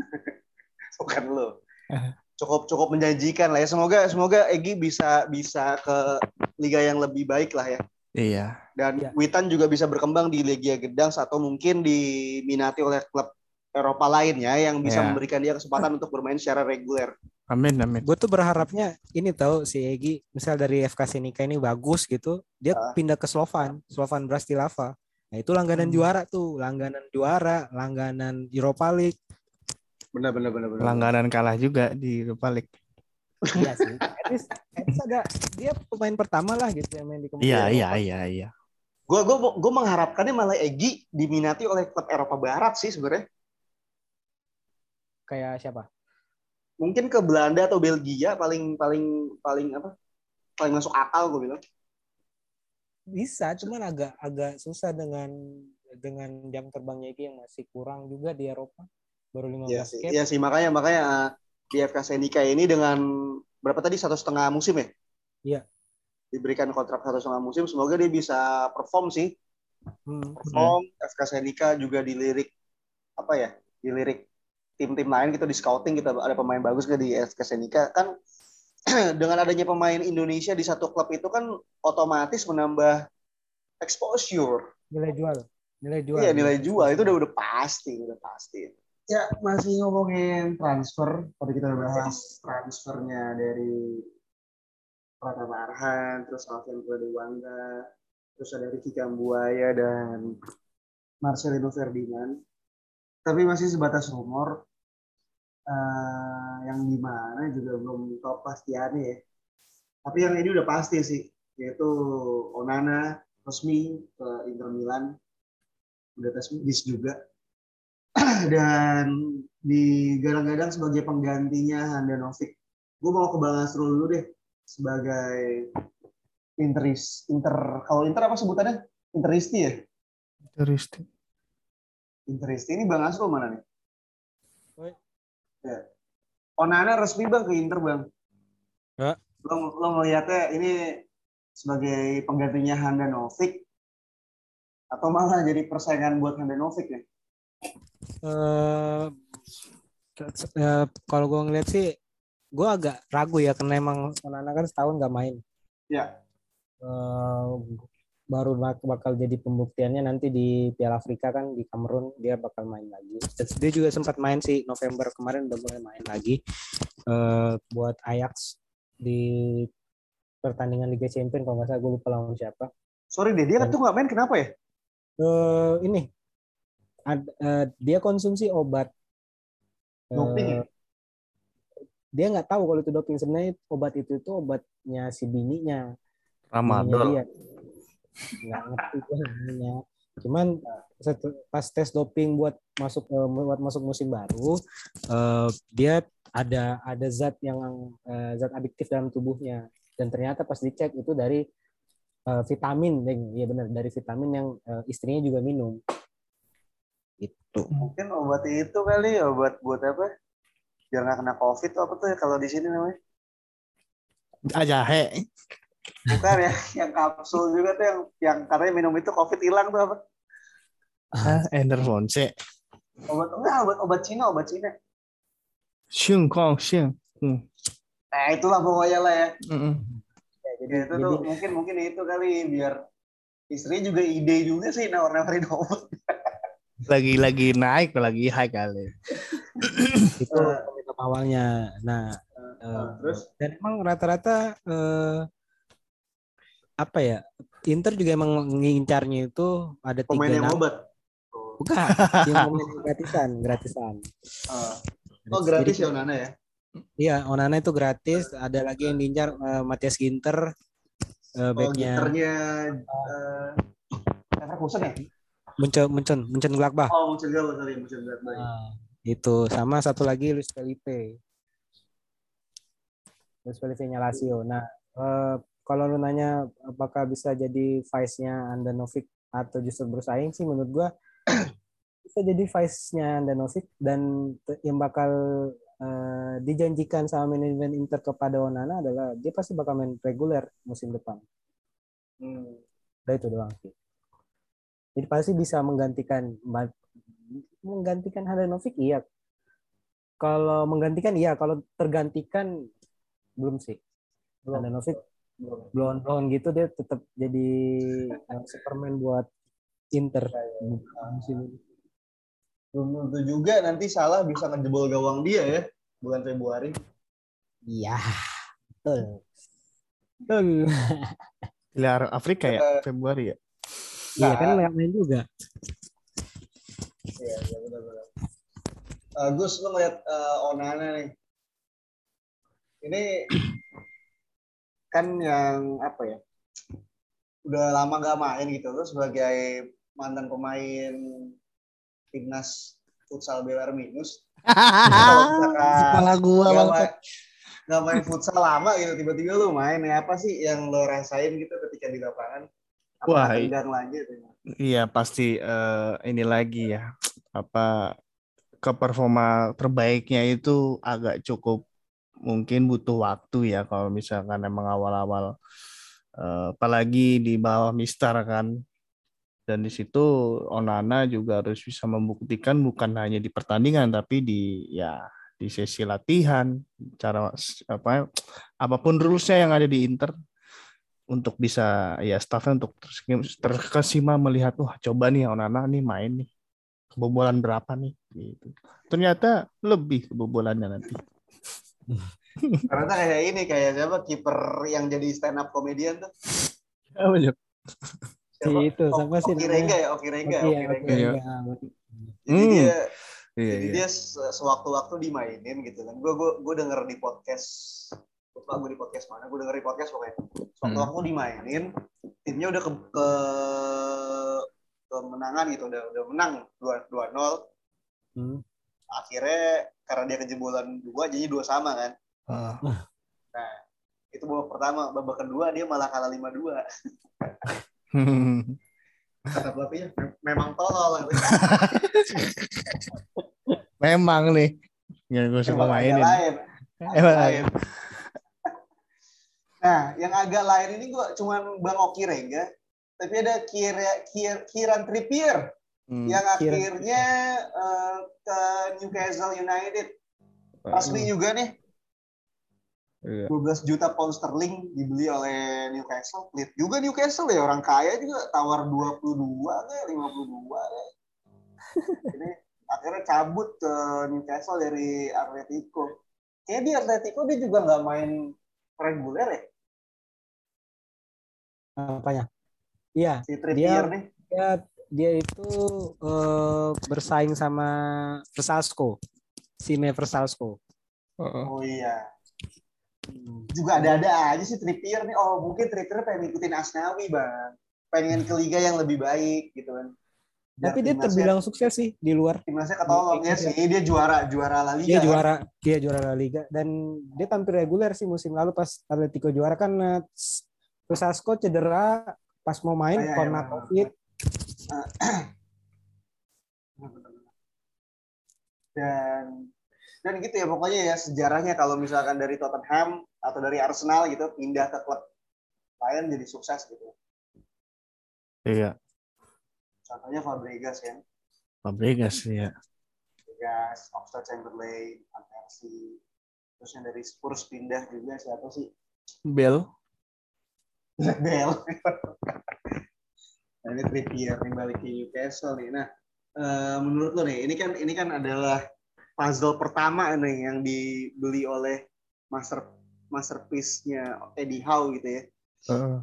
Speaker 1: bukan lo.
Speaker 2: Eh.
Speaker 1: Cukup cukup menjanjikan lah ya. Semoga semoga Egi bisa bisa ke liga yang lebih baik lah ya.
Speaker 2: Iya.
Speaker 1: Dan
Speaker 3: Iya.
Speaker 1: Witan juga bisa berkembang di Legia Gedang atau mungkin diminati oleh klub Eropa lainnya yang bisa
Speaker 2: Iya.
Speaker 1: memberikan dia kesempatan untuk bermain secara reguler.
Speaker 2: Amin, amin.
Speaker 3: Gue tuh berharapnya ini tahu si Egi, misal dari FK Senika ini bagus gitu, dia
Speaker 1: Ah.
Speaker 3: pindah ke Slovan, Slovan Bratislava. Nah itu langganan
Speaker 2: Hmm.
Speaker 3: juara tuh, langganan juara, langganan Europa League.
Speaker 1: Benar benar benar benar.
Speaker 2: Langganan kalah juga di Europa League.
Speaker 3: Iya sih. At least, at least ada dia pemain pertama lah gitu yang main di kompetisi.
Speaker 2: Iya, iya, iya, iya.
Speaker 1: Gue gue gue mengharapkannya malah Egi diminati oleh klub Eropa Barat sih sebenarnya.
Speaker 3: Kayak siapa?
Speaker 1: Mungkin ke Belanda atau Belgia paling paling paling apa? Paling masuk akal gue bilang.
Speaker 3: Bisa, cuman agak agak susah dengan dengan jam terbangnya Egi yang masih kurang juga di Eropa. Baru 15
Speaker 1: Iya sih, iya sih makanya makanya di FK Senika ini dengan berapa tadi satu setengah musim ya?
Speaker 3: Iya.
Speaker 1: Diberikan kontrak satu setengah musim, semoga dia bisa perform sih.
Speaker 3: Hmm.
Speaker 1: Perform, FK Senika juga dilirik apa ya? Dilirik tim-tim lain gitu di scouting kita ada pemain bagus nggak di FK Senika kan dengan adanya pemain Indonesia di satu klub itu kan otomatis menambah exposure.
Speaker 3: Nilai jual. Nilai jual.
Speaker 1: Iya nilai jual itu udah udah pasti, udah pasti. Ya masih ngomongin transfer, tadi kita udah bahas transfernya dari Pratama Arhan, terus Alfian Dewangga, terus ada Ricky Kambuaya dan Marcelino Ferdinand. Tapi masih sebatas rumor, eh, yang di mana juga belum tahu pastiannya ya. Tapi yang ini udah pasti sih, yaitu Onana resmi ke Inter Milan udah tes bis juga dan digadang-gadang sebagai penggantinya Handanovic. Gue mau ke Bang Asrul dulu deh sebagai interis inter kalau inter apa sebutannya interisti ya
Speaker 2: Interesting.
Speaker 1: interisti ini Bang Asrul mana nih? Ya. Onana resmi bang ke Inter bang.
Speaker 3: Ya.
Speaker 1: Lo lo ngeliatnya ini sebagai penggantinya Handanovic atau malah jadi persaingan buat Handanovic ya?
Speaker 3: eh eh, kalau gue ngeliat sih, gue agak ragu ya karena emang Onana kan setahun nggak main.
Speaker 1: Ya.
Speaker 3: Eh, baru bak- bakal jadi pembuktiannya nanti di Piala Afrika kan di Kamerun dia bakal main lagi. Dan dia juga sempat main sih November kemarin udah mulai main lagi eh buat Ajax di pertandingan Liga Champions kalau nggak salah gue lupa lawan siapa.
Speaker 1: Sorry deh, dia tuh nggak main kenapa ya?
Speaker 3: Eh ini ad- eh, dia konsumsi obat.
Speaker 1: Doping ya?
Speaker 3: dia nggak tahu kalau itu doping sebenarnya obat itu itu obatnya si bininya bininya
Speaker 2: Ramadol.
Speaker 3: Nggak ngerti gue namanya cuman pas tes doping buat masuk eh, buat masuk musim baru eh, dia ada ada zat yang eh, zat adiktif dalam tubuhnya dan ternyata pas dicek itu dari vitamin iya benar dari vitamin yang istrinya juga minum itu
Speaker 1: Mungkin obat itu kali, obat buat apa? Biar nggak kena COVID apa tuh ya kalau di sini namanya?
Speaker 2: Ah, jahe.
Speaker 1: Bukan ya, yang kapsul juga tuh yang yang katanya minum itu COVID hilang tuh apa?
Speaker 2: Ah, Enervonse.
Speaker 1: Obat enggak, obat obat Cina, obat Cina.
Speaker 2: Xing Kong Xing. Hmm.
Speaker 1: Nah itulah pokoknya lah ya.
Speaker 2: Mm-mm.
Speaker 1: Ya, itu tuh mungkin mungkin itu kali biar istri juga ide juga sih nawar-nawarin obat.
Speaker 2: Lagi-lagi naik, lagi high kali.
Speaker 3: itu komitmen awalnya nah eh,
Speaker 1: terus
Speaker 3: dan emang rata-rata eh, apa ya Inter juga emang ngincarnya itu ada tiga
Speaker 1: pemain yang
Speaker 3: nama.
Speaker 1: obat.
Speaker 3: bukan yang gratisan gratisan.
Speaker 1: Ah. Oh gratis
Speaker 3: Jadi,
Speaker 1: ya Onana ya?
Speaker 3: iya Onana itu gratis. Ada lagi yang diincar eh, Matias Ginter
Speaker 1: Oh
Speaker 3: backnya.
Speaker 1: Eh Leverkusen ya?
Speaker 3: Muncul Muncul Muncul Gladbach
Speaker 1: Oh muncul gak sorry muncul gak
Speaker 3: Nah, itu. Sama satu lagi Luis Felipe. Luis Felipe nya Lazio. Nah eh, kalau lu nanya apakah bisa jadi vice-nya Andanovic atau justru bersaing sih menurut gua bisa jadi vice-nya Andanovic dan yang bakal eh, dijanjikan sama manajemen Inter kepada Onana adalah dia pasti bakal main reguler musim depan.
Speaker 1: Hmm.
Speaker 3: Udah itu doang sih. Jadi pasti bisa menggantikan menggantikan Handanovic iya. Kalau menggantikan iya, kalau tergantikan belum sih.
Speaker 1: Belum.
Speaker 3: Handanovic blon blon gitu dia tetap jadi eh, Superman buat Inter musim ini.
Speaker 1: Belum tentu juga nanti salah bisa ngejebol gawang dia ya bulan Februari.
Speaker 3: Iya, betul. Betul.
Speaker 2: Piala Afrika ya, Februari ya.
Speaker 3: Iya kan nggak main juga.
Speaker 1: Iya, iya benar-benar. Eh, Gus, lu ngeliat eh, Onana nih. Ini kan yang apa ya? Udah lama gak main gitu. Lu sebagai mantan pemain timnas futsal BWR minus. kalau
Speaker 2: Kepala gua
Speaker 1: nggak
Speaker 2: bang.
Speaker 1: main, nggak main futsal lama gitu, tiba-tiba lu main ya apa sih yang lo rasain gitu ketika di lapangan? Apakah
Speaker 2: Wah,
Speaker 1: lagi? Gitu?
Speaker 2: Iya pasti eh, ini lagi ya apa ke performa terbaiknya itu agak cukup mungkin butuh waktu ya kalau misalkan emang awal-awal eh, apalagi di bawah Mister kan. Dan di situ Onana juga harus bisa membuktikan bukan hanya di pertandingan tapi di ya di sesi latihan cara apa apa pun rulesnya yang ada di Inter untuk bisa ya staffnya untuk terkes- terkesima melihat wah coba nih Onana nih main nih kebobolan berapa nih? Gitu. Ternyata lebih kebobolannya nanti
Speaker 1: Ternyata kayak ini kayak siapa kiper yang jadi stand up komedian tuh?
Speaker 3: Si itu, siapa sih
Speaker 1: Oki
Speaker 3: namanya?
Speaker 1: Rengga ya, Oki Rengga,
Speaker 3: Oke,
Speaker 1: Oki
Speaker 3: ya,
Speaker 1: Rengga.
Speaker 3: oke,
Speaker 2: Iya.
Speaker 3: ya.
Speaker 1: Jadi
Speaker 2: Hmm.
Speaker 1: dia
Speaker 2: iya
Speaker 1: jadi
Speaker 2: iya
Speaker 1: dia se- sewaktu-waktu dimainin gitu kan. Gue gue gue denger di podcast lupa gue di podcast mana, gue denger di podcast pokoknya. Sewaktu-waktu dimainin, timnya udah ke, ke kemenangan gitu, udah udah menang 2 2-0.
Speaker 3: Hmm.
Speaker 1: Akhirnya karena dia kejebolan dua jadi dua sama kan.
Speaker 2: Ah.
Speaker 1: Nah, itu babak pertama, babak kedua dia malah kalah 5-2. Kata pelatihnya, "Mem- memang tolol.
Speaker 2: memang nih yang gue suka mainin
Speaker 1: lain.
Speaker 2: Emang
Speaker 1: lain. Nah, yang agak lain ini gua cuman Bang Oki Rengga, tapi ada Kira, Kir, Kiran Trippier
Speaker 2: Hmm.
Speaker 1: yang akhirnya eh, ke Newcastle United. Resmi juga nih,
Speaker 2: Iya.
Speaker 1: 12 juta pound sterling dibeli oleh Newcastle. Lihat juga Newcastle ya, orang kaya juga tawar 22 kayak 52 kayak. Ini akhirnya cabut ke Newcastle dari Atletico. Kayaknya di Atletico dia juga nggak main reguler ya,
Speaker 3: Apanya? Iya,
Speaker 1: si Trippier nih.
Speaker 3: dia dia itu eh, bersaing sama Versalsko. Sime Versalsko.
Speaker 2: Heeh.
Speaker 1: Oh iya. Juga ada-ada aja sih Trippier nih. Oh mungkin Trippier pengen ngikutin Asnawi bang. Pengen ke liga yang lebih baik gitu kan. Biar
Speaker 3: Tapi dia terbilang sukses sih di luar.
Speaker 1: timnasnya ketolong ya sih. Dia juara juara La Liga.
Speaker 3: Dia
Speaker 1: kan.
Speaker 3: juara, dia juara La Liga dan dia tampil reguler sih musim lalu pas Atletico juara kan Versalsko cedera pas mau main
Speaker 1: Ah, iya, iya,
Speaker 3: karena
Speaker 1: benar.
Speaker 3: Covid.
Speaker 1: Dan dan gitu ya pokoknya ya sejarahnya kalau misalkan dari Tottenham atau dari Arsenal gitu pindah ke klub lain jadi sukses gitu.
Speaker 2: iya
Speaker 1: Contohnya Fabregas kan,
Speaker 2: Fabregas ya
Speaker 1: Fabregas, Oxford Chamberlain, Van Persie, terus yang dari Spurs pindah juga siapa sih?
Speaker 2: Bell
Speaker 1: Bell. Nah, ini Trippier nih balik ke Newcastle nih. Nah, eh, menurut lo nih, ini kan ini kan adalah puzzle pertama nih yang dibeli oleh master masterpiece-nya Eddie Howe gitu ya.
Speaker 2: Heeh.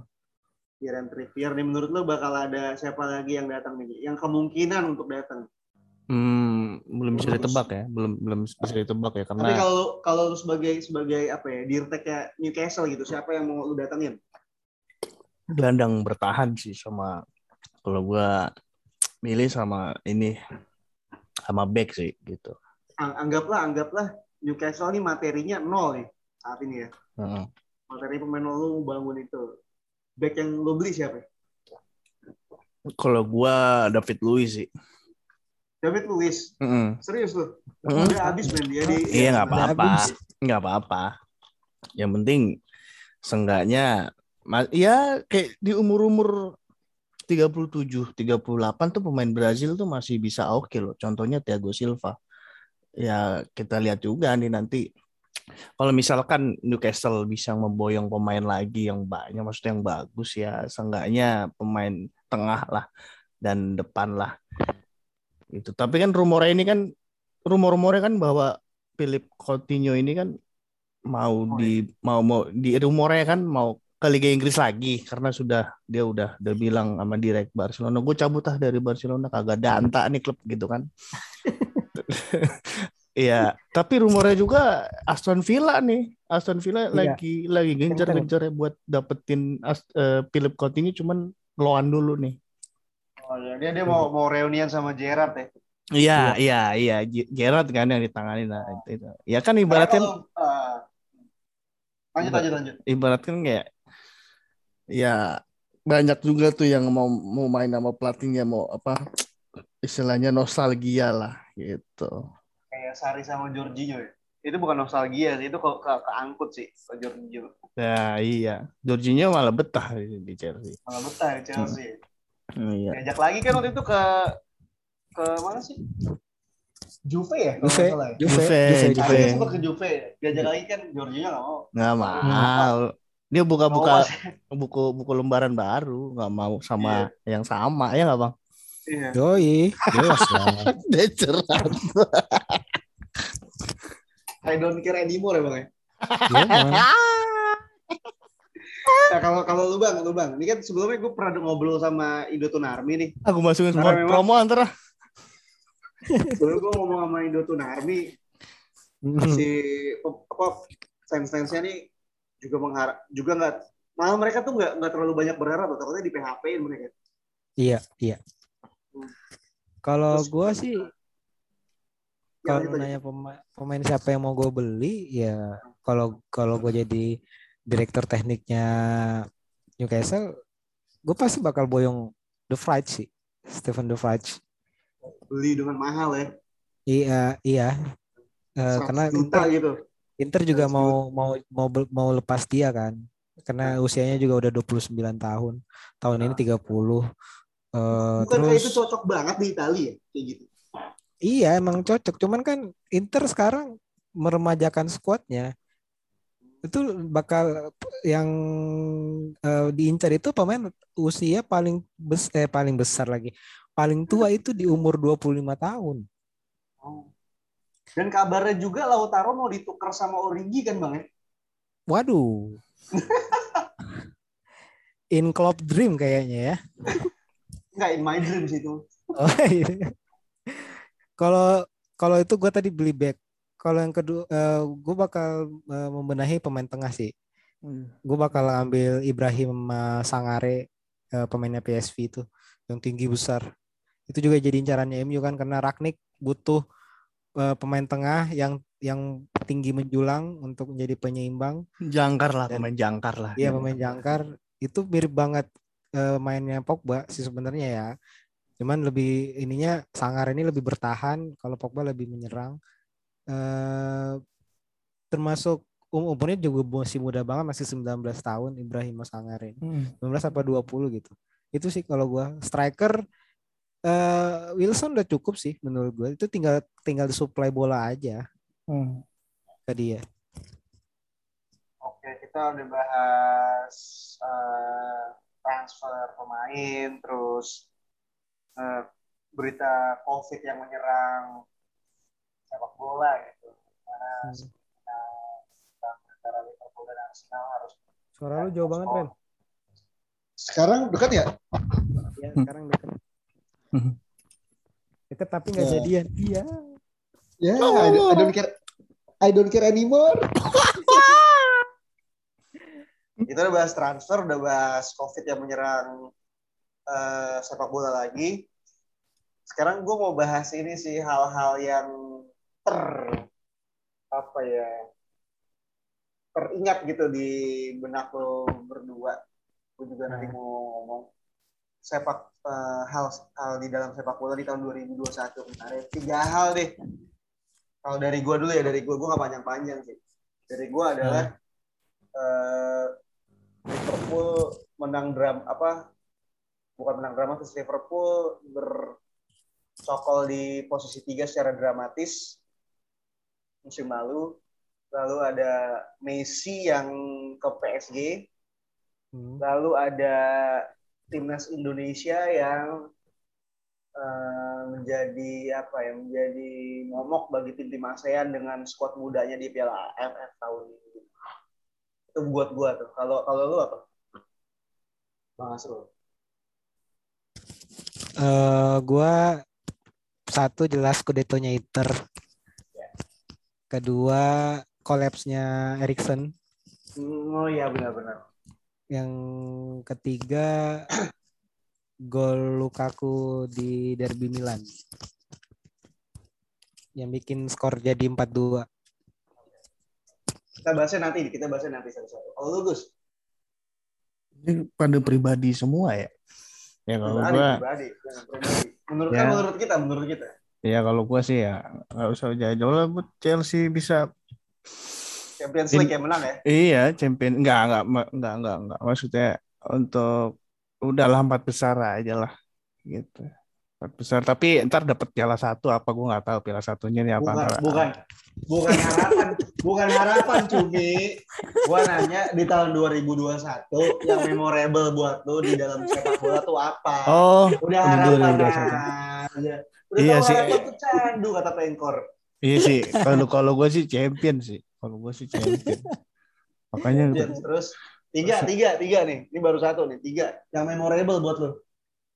Speaker 1: Kieran Trippier nih menurut lo bakal ada siapa lagi yang datang nih? Yang kemungkinan untuk datang.
Speaker 2: Hmm, belum bisa ditebak ya, belum belum bisa ditebak ya
Speaker 1: Tapi
Speaker 2: karena
Speaker 1: kalau kalau lu sebagai sebagai apa ya, dirteknya Newcastle gitu, siapa yang mau lu datangin?
Speaker 2: gelandang bertahan sih sama kalau gua milih sama ini sama back sih gitu.
Speaker 1: Ang- anggaplah anggaplah Newcastle nih materinya nol nih saat ini ya.
Speaker 2: Heeh.
Speaker 1: Materi pemain lu bangun itu. Back yang lu beli siapa?
Speaker 2: Kalau gua David Luiz sih.
Speaker 1: David Luiz.
Speaker 2: Heeh.
Speaker 1: Serius lu?
Speaker 2: Hmm.
Speaker 1: Udah habis men dia di
Speaker 2: Iya nggak apa-apa, nggak apa-apa. Yang penting seenggaknya ya kayak di umur-umur 37, 38 tuh pemain Brazil tuh masih bisa oke loh. Contohnya Thiago Silva. Ya kita lihat juga nih nanti kalau misalkan Newcastle bisa memboyong pemain lagi yang banyak, maksudnya yang bagus ya, seenggaknya pemain tengah lah dan depan lah. Itu. Tapi kan rumornya ini kan rumor-rumornya kan bahwa Philip Coutinho ini kan mau
Speaker 1: Oh,
Speaker 2: di mau mau di rumornya kan mau ke Liga Inggris lagi karena sudah dia udah udah bilang sama direct Barcelona gue cabut ah dari Barcelona kagak ada anta nih klub gitu kan Iya, tapi rumornya juga Aston Villa nih. Aston Villa
Speaker 3: Iya.
Speaker 2: lagi lagi gencar-gencarnya buat dapetin Ast- eh, Philip Coutinho cuman loan dulu nih.
Speaker 1: Oh, iya. dia dia mau mau reunian sama Gerrard ya.
Speaker 2: Iya, iya, iya. G- Gerrard kan yang ditangani nah itu, itu. Ya kan ibaratnya
Speaker 1: kalau, eh, lanjut lanjut lanjut.
Speaker 2: ibaratkan kayak ya banyak juga tuh yang mau mau main sama pelatihnya mau apa istilahnya nostalgia lah gitu.
Speaker 1: Kayak Sari sama Jorginho ya. Itu bukan nostalgia sih, itu ke, ke, keangkut sih ke Jorginho.
Speaker 2: Ya iya, Jorginho malah betah di, Chelsea.
Speaker 1: Malah betah di Chelsea.
Speaker 2: Iya.
Speaker 1: Diajak lagi kan waktu itu ke ke mana sih? Juve ya? kalau
Speaker 3: Juve,
Speaker 1: nggak salah ya?
Speaker 3: Juve,
Speaker 2: Juve,
Speaker 3: Juve,
Speaker 2: Juve.
Speaker 1: Akhirnya sempat ke Juve. Diajak lagi kan Jorginho nggak mau.
Speaker 2: Nggak mau. Dia
Speaker 1: Nggak
Speaker 2: buka-buka
Speaker 1: mau,
Speaker 2: buku buku lembaran baru, nggak mau sama yang sama ya nggak bang?
Speaker 1: Iya.
Speaker 3: Yoi, jelas lah.
Speaker 1: I don't care anymore ya bang ya.
Speaker 3: Iya.
Speaker 1: Nah, kalau kalau lu bang, lu bang, ini kan sebelumnya gue pernah ngobrol sama Indo Tunarmi nih.
Speaker 2: Aku masukin semua
Speaker 1: memang-
Speaker 2: promo antara.
Speaker 1: Sebelum gue ngomong sama Indo Tunarmi, si apa fans-fansnya nih juga mengharap juga nggak malah mereka tuh nggak nggak terlalu banyak berharap takutnya di PHP-in mereka.
Speaker 3: Iya, iya. Kalau
Speaker 1: Terus-
Speaker 3: gua sih
Speaker 1: Ya,
Speaker 3: kalau nanya pemain, pemain siapa yang mau gue beli ya kalau kalau gue jadi direktur tekniknya Newcastle gue pasti bakal boyong The Vrij sih Stephen The Vrij
Speaker 1: beli dengan mahal ya,
Speaker 3: iya iya
Speaker 1: 100
Speaker 3: karena
Speaker 1: juta gitu.
Speaker 3: Inter juga
Speaker 1: 100
Speaker 3: mau mau mau mau lepas dia kan karena usianya juga udah 29 tahun tahun ini 30 Eh,
Speaker 1: Bukankah
Speaker 3: terus
Speaker 1: itu cocok banget di Italia ya? kayak gitu?
Speaker 3: Iya emang cocok, cuman kan Inter sekarang meremajakan skuadnya. Itu bakal yang eh, diincar itu pemain usia paling bes eh paling besar lagi. Paling tua itu di umur 25 tahun.
Speaker 1: Oh. Dan kabarnya juga Lautaro mau ditukar sama Origi kan bang ya?
Speaker 3: Waduh. In Club Dream kayaknya ya.
Speaker 1: Enggak, in my dreams itu.
Speaker 3: Oh, iya. Kalau kalau itu gue tadi beli back. Kalau yang kedua, gue bakal eh, membenahi pemain tengah sih. gue bakal ambil Ibrahim uh, Sangare uh, pemainnya PSV itu yang tinggi besar itu juga jadi incarannya MU kan karena Ragnik butuh uh, pemain tengah yang yang tinggi menjulang untuk menjadi penyeimbang
Speaker 2: Jangkar lah,
Speaker 3: Dan-
Speaker 2: pemain jangkar lah.
Speaker 3: dia pemain jangkar itu mirip banget uh, mainnya Pogba sih sebenarnya ya cuman lebih ininya Sangare ini lebih bertahan kalau Pogba lebih menyerang Eh, termasuk um- umurnya juga masih muda banget masih 19 tahun Ibrahim Sangare ini.
Speaker 2: Hmm.
Speaker 3: 19 apa 20 gitu. Itu sih kalau gua striker eh Wilson udah cukup sih menurut gua. Itu tinggal tinggal disuplai bola aja
Speaker 2: Hmm.
Speaker 3: ke dia.
Speaker 1: Oke, kita udah bahas eh, transfer pemain, terus eh, berita COVID yang menyerang sepak bola gitu. Karena
Speaker 3: Hmm.
Speaker 1: antara Liverpool dan Arsenal harus
Speaker 3: Suara lu jauh banget, Ren.
Speaker 1: Sekarang dekat ya?
Speaker 3: Ya, sekarang deket.
Speaker 2: Hmm.
Speaker 3: Deket tapi nggak
Speaker 1: Ya.
Speaker 3: jadian. Iya.
Speaker 1: Ya, I, don't- I don't care. I don't care anymore. Kita udah bahas transfer, udah bahas COVID yang menyerang eh, sepak bola lagi. Sekarang gue mau bahas ini sih hal-hal yang ter apa ya teringat gitu di benak lo berdua. Gue juga nanti
Speaker 3: Nah.
Speaker 1: mau ngomong sepak eh, hal hal di dalam sepak bola di tahun 2021 Ada tiga hal deh. Kalau dari gue dulu ya dari gue gue gak panjang-panjang sih. Dari gue adalah eh, Liverpool menang dram apa bukan menang dramatis Liverpool bercokol di posisi tiga secara dramatis musim lalu lalu ada Messi yang ke PSG
Speaker 3: Hmm.
Speaker 1: lalu ada timnas Indonesia yang eh, menjadi apa ya menjadi momok bagi tim tim ASEAN dengan skuad mudanya di Piala AFF tahun ini itu buat gua tuh kalau kalau lu apa Bang Asrul
Speaker 3: Eh, gua satu jelas kudetonya Inter. kedua collapse-nya Erikson.
Speaker 1: Oh iya benar-benar.
Speaker 3: Yang ketiga gol Lukaku di derby Milan. Yang bikin skor jadi 4-2.
Speaker 1: Kita bahasnya nanti, kita bahasnya nanti satu-satu. Kalau lu Gus,
Speaker 2: Ini pada pribadi semua ya. Ya kalau
Speaker 1: pribadi,
Speaker 2: gua
Speaker 1: pribadi, pribadi. Menurut
Speaker 2: Ya.
Speaker 1: kan menurut kita, menurut kita.
Speaker 2: ya kalau gua sih ya nggak usah jauh-jauh lah Chelsea bisa
Speaker 1: Champions League yang menang ya.
Speaker 2: iya champion enggak enggak enggak enggak enggak maksudnya untuk udahlah empat besar aja lah gitu empat besar tapi ntar dapat piala satu apa gua nggak tahu piala satunya nih apa
Speaker 1: Bukan,
Speaker 2: antara-
Speaker 1: bukan, bukan harapan, bukan harapan cumi. Gua nanya di tahun 2021 yang memorable buat lu di dalam sepak bola tuh apa?
Speaker 2: oh
Speaker 1: Udah harapan
Speaker 2: 2021.
Speaker 1: aja. Udah
Speaker 2: Iya sih.
Speaker 1: harapan tuh candu kata pengkor.
Speaker 2: iya sih kalau kalau gua sih champion sih kalau gua sih champion makanya
Speaker 1: Champions. Terus tiga, tiga, tiga nih. Ini baru satu nih, tiga. Yang memorable buat lu.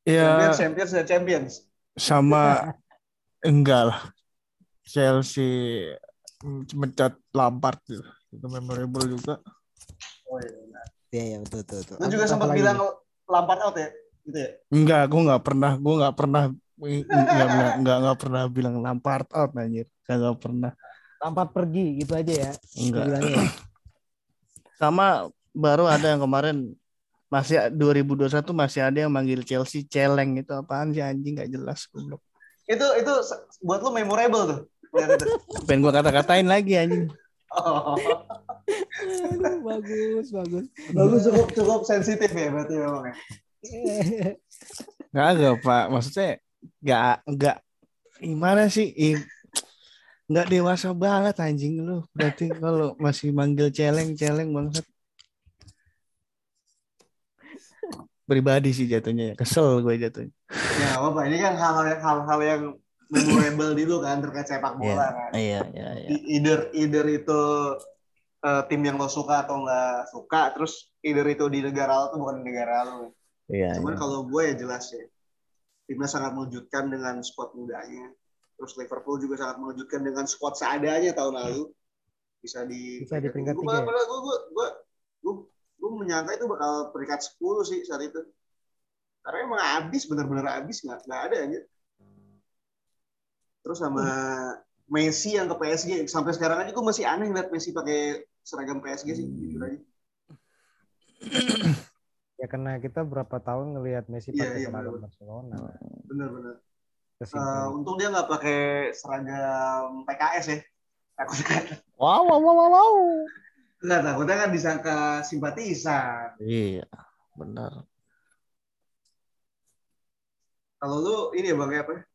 Speaker 2: ya
Speaker 1: Champions, Champions, dan Champions.
Speaker 2: sama enggak lah Chelsea mencat Lampard gitu. itu memorable juga
Speaker 1: Oh iya. benar.
Speaker 3: Iya, iya betul betul. betul.
Speaker 1: Lu juga
Speaker 3: Apa
Speaker 1: sempat
Speaker 3: lagi
Speaker 1: bilang? Lampard out ya? Gitu ya?
Speaker 2: enggak gue nggak pernah gue nggak pernah enggak enggak enggak, enggak pernah bilang Lampard out anjir enggak pernah
Speaker 3: Lampard pergi gitu aja ya.
Speaker 2: enggak
Speaker 3: Bilangnya.
Speaker 2: sama baru ada yang kemarin masih 2021 masih ada yang manggil Chelsea celeng itu apaan sih anjing nggak jelas goblok
Speaker 1: Itu itu buat lu memorable tuh.
Speaker 2: Pengen gue kata-katain lagi anjing
Speaker 1: Oh.
Speaker 3: Aduh, bagus, bagus.
Speaker 1: Bagus cukup cukup sensitif ya berarti memang ya.
Speaker 2: nggak ada pak maksudnya nggak nggak gimana sih Ih, nggak dewasa banget anjing lu berarti kalau masih manggil celeng celeng bangsat pribadi sih jatuhnya ya kesel gue jatuhnya
Speaker 1: Ya apa-apa. Ini kan hal-hal yang hal-hal yang memorable dulu kan terkait sepak bola kan.
Speaker 2: iya iya iya
Speaker 1: Either either itu eh, tim yang lo suka atau nggak suka, terus either itu di negara lo tuh bukan di negara lo.
Speaker 2: iya
Speaker 1: Cuman kalau gue ya jelas ya, timnya sangat mengejutkan dengan squad mudanya. Terus Liverpool juga sangat mengejutkan dengan squad seadanya tahun lalu. Bisa di
Speaker 3: Bisa di peringkat tiga
Speaker 1: gue, gue, gue, gue, gue menyangka itu bakal peringkat 10 sih saat itu. Karena emang habis, benar-benar habis nggak nggak ada aja. Terus sama Messi yang ke PSG sampai sekarang aja gue masih aneh ngeliat Messi pakai seragam PSG sih jujur aja.
Speaker 3: Ya karena kita berapa tahun ngelihat Messi
Speaker 1: Iya,
Speaker 3: pakai
Speaker 1: iya,
Speaker 3: seragam
Speaker 1: benar.
Speaker 3: Barcelona.
Speaker 1: Bener-bener. Eh, untung dia nggak pakai seragam PKS ya. Takutnya,
Speaker 2: wow wow wow wow, wow.
Speaker 1: nggak takutnya kan disangka simpatisan.
Speaker 2: iya benar
Speaker 1: Kalau lu ini ya bang ya apa?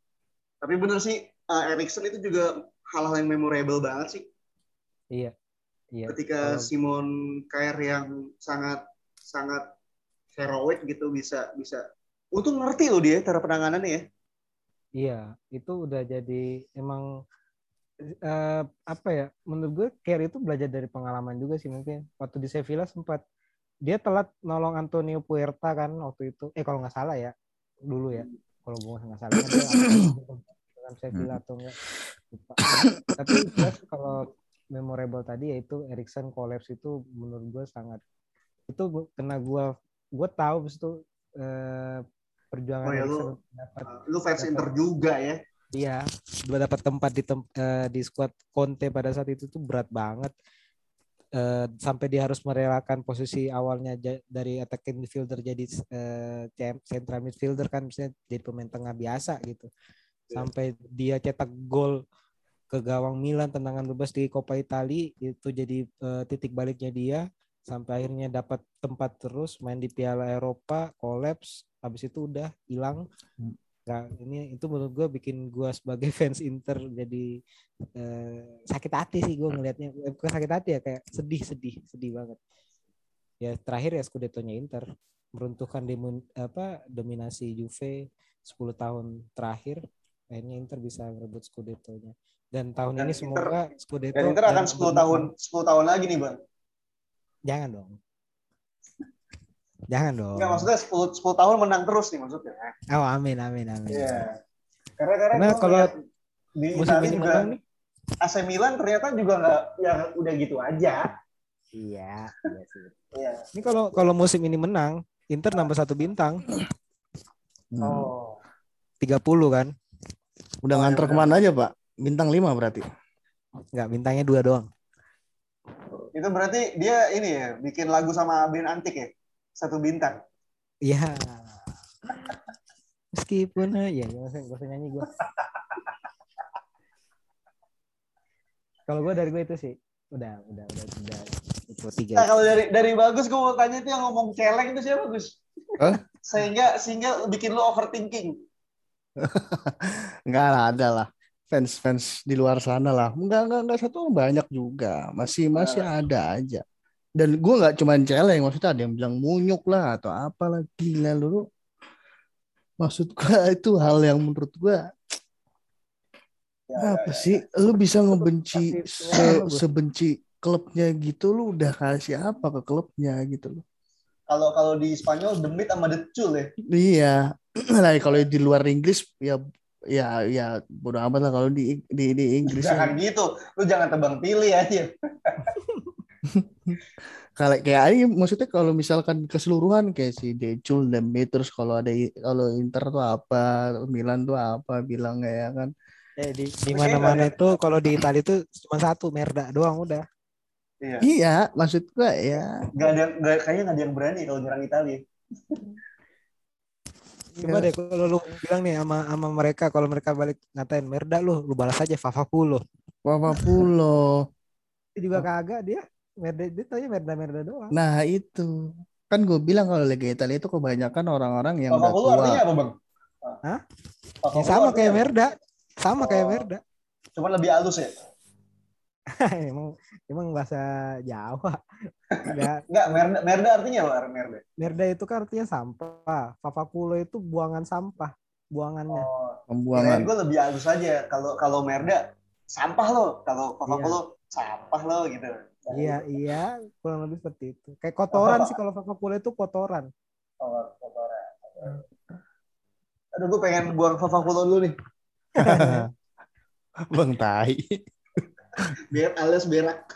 Speaker 1: Tapi bener sih eh, Erikson itu juga hal-hal yang memorable banget sih.
Speaker 3: Iya. Iya.
Speaker 1: Ketika
Speaker 3: Kalau-
Speaker 1: Simon Kjaer yang sangat sangat heroik gitu bisa bisa. Untung ngerti loh dia cara penanganannya ya.
Speaker 3: Iya, itu udah jadi emang eh, apa ya? Menurut gue Kerr itu belajar dari pengalaman juga sih mungkin. Waktu di Sevilla sempat dia telat nolong Antonio Puerta kan waktu itu. Eh kalau nggak salah ya dulu ya. Kalau gue nggak salah kan dengan Sevilla atau enggak. Lupa. Tapi jelas kalau memorable tadi yaitu Erikson collapse itu menurut gue sangat itu kena gue gue tahu itu eh, perjuangan
Speaker 1: Oh ya, lu-
Speaker 3: dapat
Speaker 1: Eh, Lu fans Inter juga ya.
Speaker 3: Iya, dua dapat tempat di tem- eh, di skuad Conte pada saat itu tuh berat banget. Eh, sampai dia harus merelakan posisi awalnya dari attacking midfielder jadi cem- central midfielder kan misalnya jadi pemain tengah biasa gitu.
Speaker 1: Iya.
Speaker 3: Sampai dia cetak gol ke gawang Milan tendangan bebas di Coppa Italia itu jadi eh, titik baliknya dia sampai akhirnya dapat tempat terus main di Piala Eropa, kolaps, habis itu udah hilang. Nah, ini itu menurut gue bikin gue sebagai fans Inter jadi eh, sakit hati sih gue ngelihatnya. Eh, bukan sakit hati ya kayak sedih sedih sedih banget. Ya terakhir ya Scudetto-nya Inter. Meruntuhkan demun, apa dominasi Juve 10 tahun terakhir. Akhirnya Inter bisa merebut Scudetto-nya. Dan tahun
Speaker 1: Dan
Speaker 3: ini
Speaker 1: Inter-
Speaker 3: semoga Scudetto
Speaker 1: Dan Inter akan
Speaker 3: dan
Speaker 1: 10 tahun 10 tahun lagi nih bang.
Speaker 3: jangan dong jangan dong
Speaker 1: Enggak maksudnya 10 10 tahun menang terus nih maksudnya.
Speaker 3: oh amin amin amin
Speaker 1: Iya. Karena karena,
Speaker 3: Karena kalau
Speaker 1: di
Speaker 3: musim
Speaker 1: Italia
Speaker 3: ini
Speaker 1: juga
Speaker 3: menang nih
Speaker 1: AC Milan ternyata juga nggak yang udah gitu aja.
Speaker 3: Iya, iya sih.
Speaker 1: Iya.
Speaker 3: Ini kalau kalau musim ini menang, Inter nambah satu bintang,
Speaker 2: Hmm.
Speaker 1: Oh.
Speaker 3: 30 kan?
Speaker 2: Udah
Speaker 1: Oh,
Speaker 2: nganter
Speaker 1: iya,
Speaker 2: ke mana aja pak? Bintang 5 berarti.
Speaker 3: Enggak, bintangnya dua doang.
Speaker 1: Itu berarti dia ini ya bikin lagu sama band antik ya. Satu bintang.
Speaker 3: Iya. Meskipun ya, ya gak usah, gak usah nyanyi gue. Kalau gue dari gue itu sih, udah, udah, udah, udah, itu tiga.
Speaker 1: Nah, kalau dari dari bagus gue mau tanya itu yang ngomong celeng itu siapa Gus?
Speaker 2: Hah?
Speaker 1: Sehingga sehingga bikin lu overthinking.
Speaker 2: Enggak lah, ada lah. Fans-fans di luar sana lah. Enggak, enggak, enggak satu banyak juga. Masih masih ada aja. Dan gue nggak cuma celeng, maksudnya ada yang bilang munyuk lah atau apalah gila lu. Maksud gue itu hal yang menurut gue
Speaker 1: Ya,
Speaker 2: apa sih? Lu bisa ngebenci se- sebenci klubnya gitu, lu udah kasih apa ke klubnya gitu loh.
Speaker 1: Kalau kalau di Spanyol demit sama decul ya.
Speaker 2: Iya. Nah, kalau di luar Inggris ya ya ya bodo amat lah kalau di di di Inggris. ya.
Speaker 1: Jangan gitu. Lu jangan tebang pilih aja.
Speaker 2: Kalau kayak ini maksudnya kalau misalkan keseluruhan kayak si Decul Demi terus kalau ada kalau Inter tuh apa, Milan tuh apa bilangnya ya kan.
Speaker 3: Eh, di, di mana-mana itu kalau di Italia itu cuma satu merda doang udah.
Speaker 1: Iya.
Speaker 2: Iya, maksud gua ya
Speaker 1: Gak ada gak, kayaknya nggak ada yang berani kalau nyerang Italia.
Speaker 3: Coba deh kalau lu bilang nih sama sama mereka kalau mereka balik ngatain merda lu, lu balas aja.
Speaker 2: Papa Pulo.
Speaker 3: Itu juga kagak dia. Merda dia tanya merda merda doang.
Speaker 2: Nah, itu. Kan gue bilang kalau Liga Italia itu kebanyakan orang-orang yang
Speaker 1: Papa
Speaker 2: udah tua.
Speaker 1: artinya apa bang?
Speaker 3: Hah?
Speaker 1: Papa
Speaker 3: Ya sama kayak
Speaker 1: apa?
Speaker 3: merda. Sama kayak
Speaker 1: Oh.
Speaker 3: merda.
Speaker 1: Cuman lebih halus ya.
Speaker 3: emang emang bahasa Jawa. Enggak,
Speaker 1: Enggak, merda, merda artinya apa? Merda.
Speaker 3: merda itu kan artinya sampah. Favakulo itu buangan sampah, buangannya.
Speaker 1: Oh,
Speaker 2: Pembuangan.
Speaker 1: gue lebih halus aja. Kalau kalau merda sampah lo. Kalau Papa
Speaker 3: Iya.
Speaker 1: Sampah lo gitu.
Speaker 3: Iya, iya, kurang lebih seperti itu. Kayak kotoran sih kalau Favakulo itu kotoran.
Speaker 1: Oh, kotoran. Aduh, gue pengen buang Pulu dulu nih.
Speaker 2: Bang Tai.
Speaker 1: biar alias berak.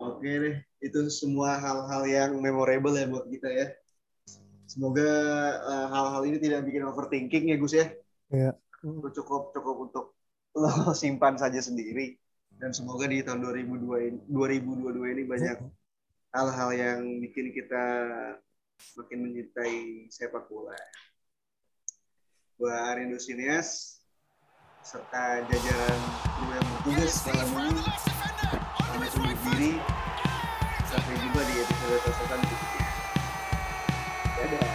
Speaker 1: Oke deh, itu semua hal-hal yang memorable ya buat kita ya. Semoga eh, hal-hal ini tidak bikin overthinking ya Gus ya.
Speaker 2: Iya.
Speaker 1: Itu Cukup cukup untuk lo simpan saja sendiri. Dan semoga di tahun 2002 ini, 2022 ini banyak hal-hal yang bikin kita makin mencintai sepak bola. Gua Arindo Sinias serta jajaran kru yang bertugas malam ini pamit undur diri. Sampai jumpa di episode selanjutnya. Dadah.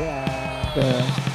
Speaker 3: Ya.
Speaker 2: Eh,